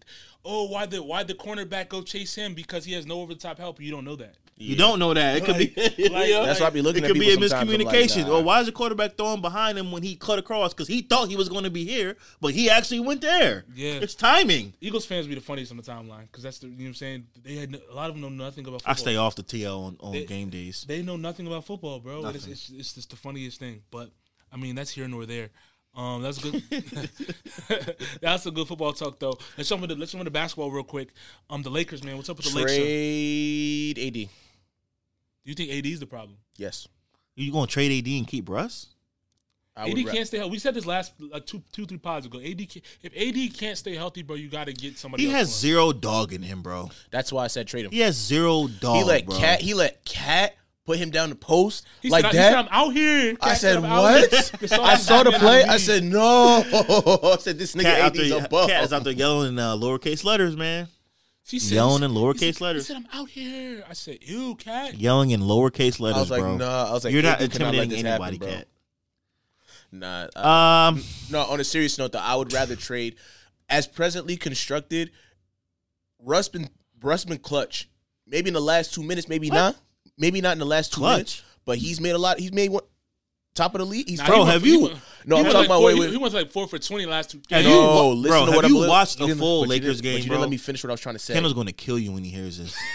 "Oh, why the why the cornerback go chase him because he has no over the top help?" You don't know that. You don't know that. It could be. like- [LAUGHS] That's why I be looking It at could be a people like, miscommunication. nah. Or why is the quarterback throwing behind him when he cut across? Because he thought he was going to be here, but he actually went there. Yeah. It's timing. Eagles fans be the funniest on the timeline because that's the you know what I'm saying. They had no, a lot of them know nothing about. Football. I stay off the TL on, on They- game days. They know nothing about football, bro. It's, Nothing. it's, it's just the funniest thing. But I mean, that's here nor there. Um, that's good. [LAUGHS] [LAUGHS] that's a good football talk, though. Let's jump into let's jump into basketball real quick. Um, the Lakers, man. What's up with the Lakers? Do Trade AD. You think AD is the problem? Yes. You going to trade AD and keep Russ? I AD can't stay healthy. We said this last like two, two, three pods ago. AD, can, if AD can't stay healthy, bro, you got to get somebody. He else has on. zero dog in him, bro. That's why I said trade him. He has zero dog. he let bro. cat. He let cat put him down the post He like said, that. He said, I'm out here. I Cat said, I'm out what? here. The song I saw the play. I said, no. [LAUGHS] I said, this nigga Cat out AD's there, a bum. cat is out there yelling in uh, lowercase letters, man. She said, Yelling in he lowercase said- letters. He said, I'm out here. I said, ew, cat. Yelling in lowercase letters, I was like, bro. nah. I was like, You're not AD let intimidating this anybody, happen, cat. Nah. uh, Um, no, on a serious note, though, I would rather trade as presently constructed. Russ been Russ been clutch. Maybe in the last two minutes, maybe not. Maybe not in the last two Clutch? minutes. But he's made a lot. He's made one top of the league. He's Nah, Bro, he went have for- he you- went- No, he I'm went talking like about four- wait, he- wait. He went like four for twenty last two. Have games. you- no, bro, to have what you I'm watched you a didn't- full Lakers game, but you didn't let me finish what I was trying to say. Kendall's gonna kill you when he hears this. [LAUGHS]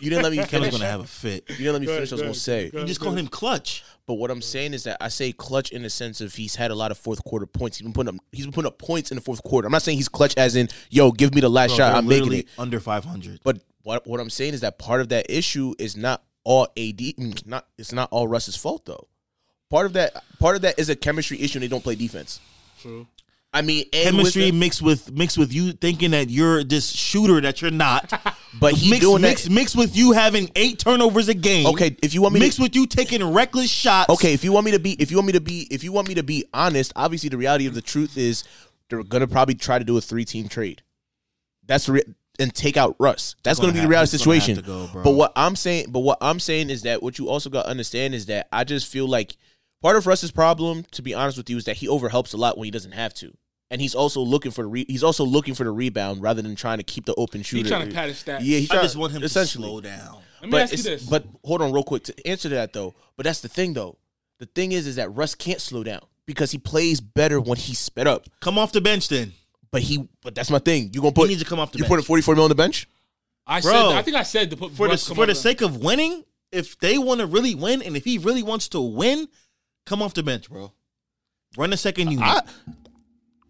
You didn't let me Kendall's finish. gonna have a fit. You didn't let me finish. what I was gonna say. You just call him clutch. But what I'm saying is that I say clutch in the sense of he's had a lot of fourth quarter points. He's been putting up he's been putting up points in the fourth quarter. I'm not saying he's clutch as in yo, give me the last Bro, shot. I'm making it. under 500. But what what I'm saying is that part of that issue is not all AD. mm, Not it's not all Russ's fault though. Part of that part of that is a chemistry issue. and They don't play defense. True. I mean, and with Chemistry the- mixed with mixed with you thinking that you're this shooter that you're not. [LAUGHS] but he mixed, doing mixed, that. mixed with you having eight turnovers a game. Okay, if you want me to- mixed with you taking reckless shots. Okay, if you want me to be, if you want me to be, if you want me to be honest, obviously the reality of the truth is they're gonna probably try to do a three team trade. That's the re- and take out Russ. That's gonna gonna, be have- the reality he's gonna have situation. go, but what I'm saying, but what I'm saying is that what you also got to understand is that I just feel like part of Russ's problem, to be honest with you, is that he overhelps a lot when he doesn't have to. And he's also looking for the re- he's also looking for the rebound rather than trying to keep the open He shooter. trying to pad his stats. Yeah, he's I trying, just want him to essentially. slow down. Let me but ask you this. But hold on, real quick to answer that though. But that's the thing though. The thing is, is that Russ can't slow down because he plays better when he's sped up. Come off the bench then. But he, but that's my thing. You gonna He put needs to come off the you bench. putting forty four mil on the bench? I Bro, said, I think I said to put for the Russ come for on the sake of winning, if they want to really win and if he really wants to win, come off the bench, bro. Run the second unit. I,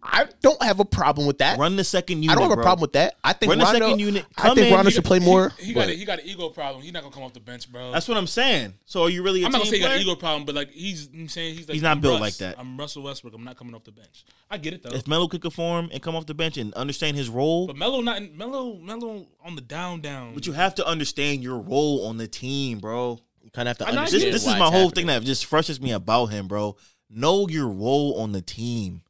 I don't have a problem with that. Run the second unit. I don't have a problem with that. I think Run the Rondo, second unit. I think in. Rondo should play more. He, he got a, he got an ego problem. He's not gonna come off the bench, bro. That's what I'm saying. So are you really? A I'm not gonna team say he got an ego problem, but like he's I'm saying he's like He's not I'm built Russ. like that. I'm Russell Westbrook. I'm not coming off the bench. I get it though. If Melo could conform and come off the bench and understand his role, but Melo not Melo Melo on the down down. but you have to understand your role on the team, bro. You kind of have to I know I understand. This, this is my whole happening. thing that just frustrates me about him, bro. Know your role on the team.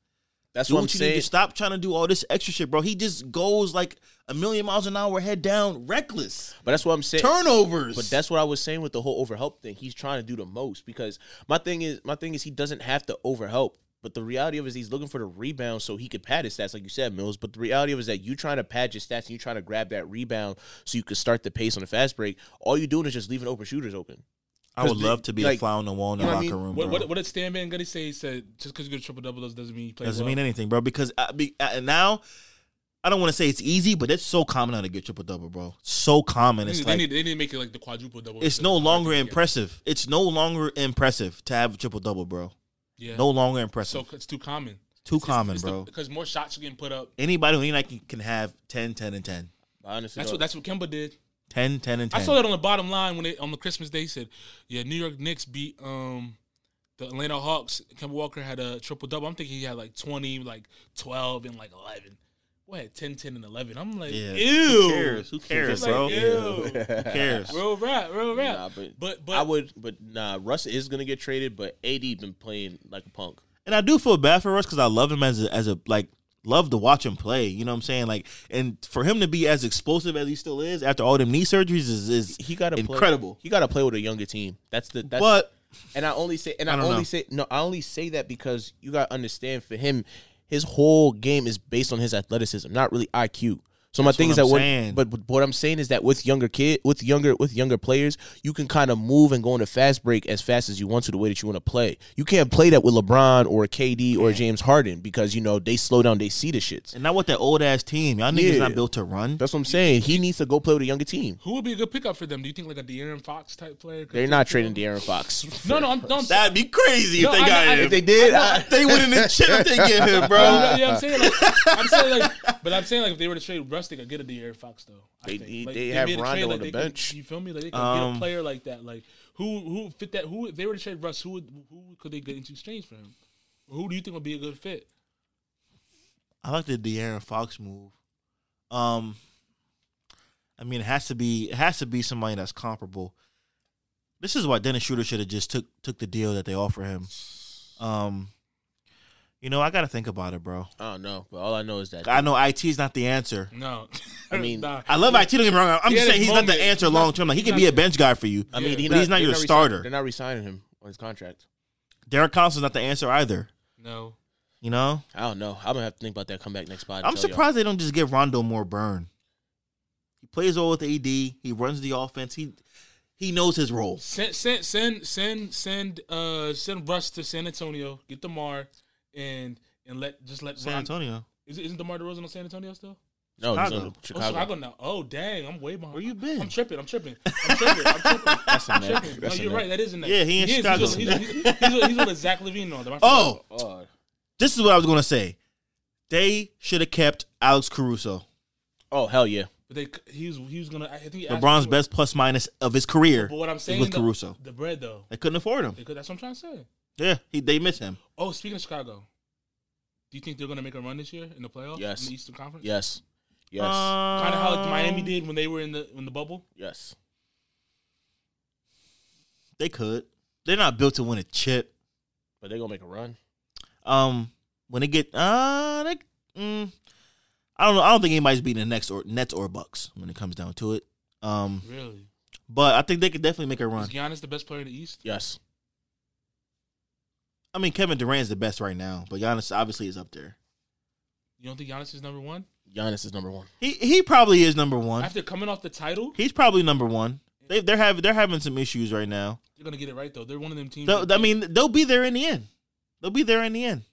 That's Do what I'm what you need saying. to stop trying to do all this extra shit, bro. He just goes like a million miles an hour, head down, reckless But that's what I'm saying. turnovers. But that's what I was saying with the whole overhelp thing. He's trying to do the most because my thing is my thing is he doesn't have to overhelp. But the reality of it is he's looking for the rebound so he could pad his stats, like you said, Mills. But the reality of it is that you trying to pad your stats and you trying to grab that rebound so you could start the pace on the fast break. All you're doing is just leaving open shooters open. I would 'Cause love to be like, a fly on the wall in the you know what I locker mean? room, what, bro. what, what did Stan Van Gundy say? He said just because you get a triple double doesn't mean you play Doesn't well. mean anything, bro. Because I, be, uh, now, I don't want to say it's easy, but it's so common now to get triple double, bro. So common. They It's need, like they, need, they need to make it like the quadruple double. it's no longer impressive. It's no longer impressive to have a triple double, bro. Yeah. No longer impressive. so it's too common. Too common, bro. Because more shots are getting put up. Anybody who ain't like can, can have 10, 10, and 10. Honestly, That's what that's what Kemba did. 10, 10, and 10. I saw that on the bottom line when they on the Christmas day. Said, "Yeah, New York Knicks beat um the Atlanta Hawks. Kemba Walker had a triple double. I'm thinking he had like 20, like 12, and like 11. What had 10, 10, and 11? I'm like, Yeah. ew. Who cares? Who cares, like, bro? ew. Who cares? Real rap, real rap. Nah, but, but but I would, but nah, Russ is gonna get traded, but AD been playing like a punk. And I do feel bad for Russ because I love him as a, as a like love to watch him play. You know what I'm saying? Like, and for him to be as explosive as he still is after all them knee surgeries is is He got to incredible. He got to play with a younger team. That's the. That's, but And I only say, and I I, only know. say, no, I only say that because you got to understand for him, his whole game is based on his athleticism, not really IQ. So my That's thing what is that I'm when, saying. but, but what I'm saying is that with younger kid, with younger, with younger players, you can kind of move and go into fast break as fast as you want to, the way that you want to play. You can't play that with LeBron or KD or James Harden because you know they slow down, they see the shits. and not with that old ass team. Y'all niggas Yeah. not built to run. That's what I'm saying. He needs to go play with a younger team. who would be a good pickup for them? Do you think like a De'Aaron Fox type player? could They're take not the- trading De'Aaron Fox. [LAUGHS] No, no, I'm, no, I'm That'd be crazy No, if they I- got I- him. If they did, I- they winning the chip if they get him, bro. Yeah, yeah, I'm saying like, I'm saying like, but I'm saying like, if they were to trade Russ, they could get a De'Aaron Fox though. I They- think. they- Like, they have made Rondo on the bench. Could, you feel me? Like they could get Um, a player like that. Like who who fit that? Who if they were to trade Russ, who would who could they get in exchange for him? Who do you think would be a good fit? I like the De'Aaron Fox move. Um, I mean, it has to be it has to be somebody that's comparable. This is why Dennis Schroeder should have just took took the deal that they offer him. Um, you know, I got to think about it, bro. I don't know, but all I know is that I know IT is not the answer. No, I [LAUGHS] mean, Nah. I love IT. Don't get me wrong. I'm He just saying his he's not the moment. answer long term. Like he can be a bench guy for you. I mean, Yeah. he But he's not they're your resign- starter. They're not resigning him on his contract. Derek Collison's not the answer either. no. You know, I don't know. I'm gonna have to think about that. Come back next pod. and I'm tell y'all. surprised they don't just give Rondo more burn. He plays well with AD. He runs the offense. He he knows his role. Send send send send send uh send Russ to San Antonio. Get DeMar and and let just let San Ron- Antonio. Is, isn't DeMar DeRozan on San Antonio still? No, he's Chicago. Oh, Chicago. Chicago now. Oh, dang, I'm way behind. Where you been? I'm tripping. I'm tripping. I'm tripping. I'm tripping. [LAUGHS] That's a I'm neck. tripping. No, That's a you're neck. right. That is a neck. Yeah, he in is. Chicago. He's, with- he's, with- he's, he's with Zach LaVine on. Oh, oh, Oh, this is what I was gonna say. They should have kept Alex Caruso, oh, hell yeah. but they he was he was gonna. I think he LeBron's best plus minus of his career. But what I'm saying with though, Caruso. the bread though, They couldn't afford him. they could, that's what I'm trying to say. Yeah, he, they miss him. Oh, speaking of Chicago, do you think they're gonna make a run this year in the playoffs? Yes. in the Eastern Conference. Yes, yes, kind of how like Um, Miami did when they were in the in the bubble. yes. They could. They're not built to win a chip. But they're gonna make a run. Um, when they get uh, they, mm, I don't know. I don't think anybody's beating the Knicks or Nets or Bucks when it comes down to it. Um, Really? but I think they could definitely make a run. Is Giannis the best player in the East? Yes. I mean, Kevin Durant's the best right now, but Giannis obviously is up there. You don't think Giannis is number one Giannis is number one. He he probably is number one. after coming off the title? He's probably number one. They they're having they're having some issues right now. They're gonna get it right though. They're one of them teams. They'll- I mean, they'll be there in the end. They'll be there in the end.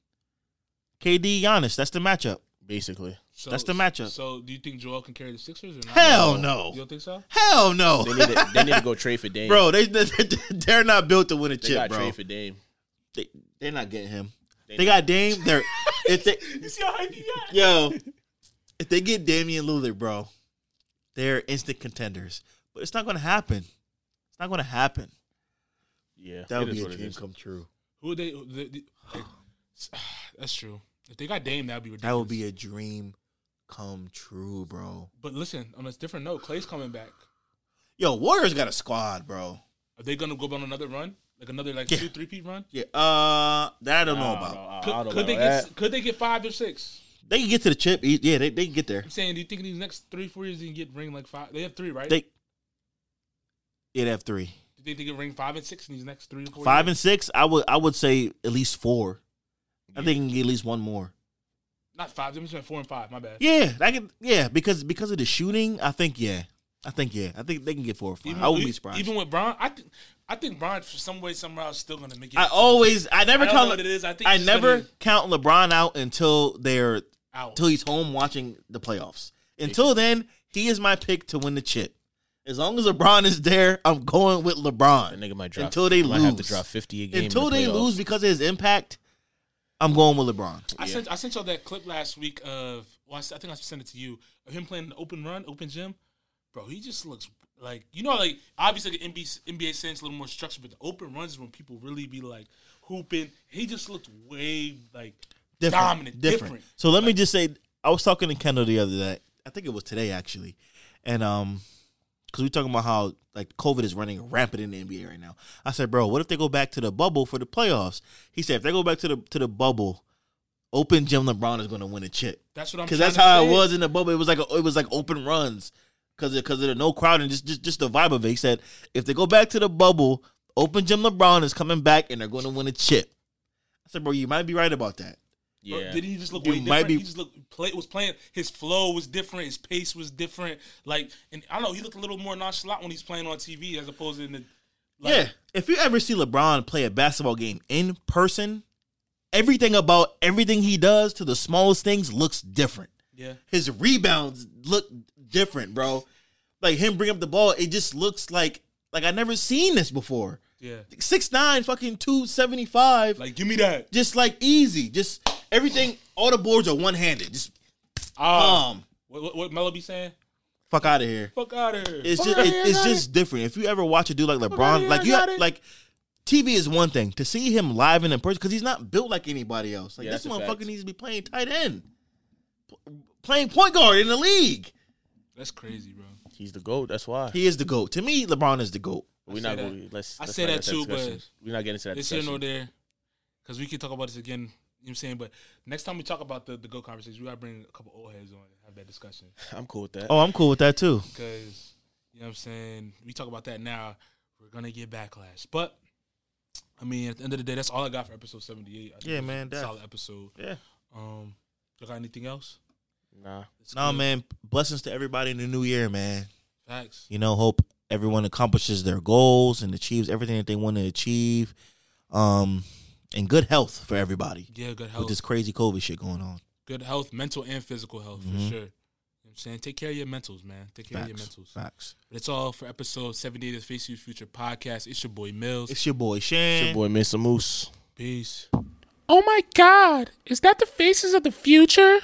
KD Giannis, that's the matchup. Basically, so, that's the matchup. So, do you think Joel can carry the Sixers or not? Hell no. You don't think so? Hell no, they need to, they need to go [LAUGHS] trade for Dame. bro. They, they [LAUGHS] they're not built to win a they chip, got bro. trade for Dame. They, they're not getting him. They They got Dame. They're if they [LAUGHS] You see how hype you got? yo, if they get Damian Lillard, bro, they're instant contenders. But it's not going to happen. It's not going to happen. Yeah, That would be a dream come true. Who would they? who- the- the- like, [SIGHS] that's true. If they got Dame, that'd be ridiculous. That would be a dream come true, bro. But listen, on a different note, Clay's coming back. Yo, Warriors got a squad, bro. Are they gonna go on another run, like another like Yeah. two, three peat run? Yeah, uh, that I don't know I about. I Could, don't know they about get? that. Could they get five or six? They can get to the chip. E- Yeah, they, they can get there. I'm saying, do you think in these next three, four years they can get ring like five? They have three, right? They yeah, they have three, do you think they can ring five and six in these next three or four? five years? and six. I would I would say at least four. I think they can get at least one more. not five. They went four and five. My bad. Yeah, I can. Yeah, because because of the shooting, I think yeah, I think yeah, I think they can get four or five. Even, I would e- be surprised. Even with Bron, I think I think Bron for some way somehow is still gonna make it. I always I never I don't count. what it is. I think I never gonna- count LeBron out until they're out. until he's home watching the playoffs. Until then, he is my pick to win the chip. As long as LeBron is there, I'm going with That LeBron. nigga might drop Until they might have to lose. drop fifty a game. Until the they lose because of his impact, I'm going with LeBron. I Yeah. sent I sent y'all that clip last week of well, I, s- I think I sent it to you of him playing the open run, open gym. Bro, he just looks like you know, like obviously the NBA NBA sense a little more structured, but the open runs is when people really be like hooping. He just looked way like dominant, different. So let me just say, I was talking to Kendall the other day. I think it was today actually, and um, because we talking about how like COVID is running rampant in the NBA right now. I said, bro, what if they go back to the bubble for the playoffs? He said, if they go back to the to the bubble, open gym LeBron is going to win a chip That's what I'm saying. because that's how say. it was in the bubble. It was like a, it was like open runs because because of the no crowd and just, just just the vibe of it. He said, if they go back to the bubble, open gym LeBron is coming back and they're going to win a chip. I said, bro, you might be right about that. Bro, Yeah, Did he just look You way might different? be- He just looked play was playing. His flow was different. His pace was different. Like, and I don't know. He looked a little more nonchalant when he's playing on TV as opposed to in the. Like, yeah. If you ever see LeBron play a basketball game in person, everything about everything he does to the smallest things looks different. yeah. His rebounds look different, bro. Like him bring up the ball, it just looks like like I never seen this before. Yeah. Six nine, fucking two seventy five, Like, give me that. just like easy, just everything. All the boards are one handed. Just Um, um, what, what, what Melo be saying? fuck out of here. Fuck out of here. It's Fuck just it, here, it's just different. If you ever watch a dude like LeBron, here, like you it. like TV is one thing. To see him live and in person, because he's not built like anybody else. Like Yeah, this motherfucker needs to be playing tight end, P- playing point guard in the league. That's crazy, bro. He's the goat. That's why. He is the goat. To me, LeBron is the goat. We're I not say going. that. Let's. I let's say not that get into too, discussion. but we're not getting into that This here discussion. nor there, because we can talk about this again. You know what I'm saying? But next time we talk about the the go conversation, we gotta bring a couple old heads on and have that discussion. [LAUGHS] I'm cool with that. Oh, I'm cool with that too. Because you know what I'm saying? We talk about that now, we're gonna get backlash. But I mean, at the end of the day, that's all I got for episode 78. I think Yeah, it was man, a that- solid episode. Yeah. Um, you got anything else? Nah. It's No, good. man. Blessings to everybody in the new year, man. Thanks. You know, hope everyone accomplishes their goals and achieves everything that they want to achieve. Um, and good health for everybody Yeah, good health. with this crazy COVID shit going on. good health, mental and physical health Mhm. for sure. You know what I'm saying? Take care of your mentals, man. Take care of your Facts. mentals. Facts. That's all for episode 78 of the Face You Future podcast. It's your boy Mills. It's your boy Shane. It's your boy Mr. Moose. Peace. Oh my God. Is that the faces of the future?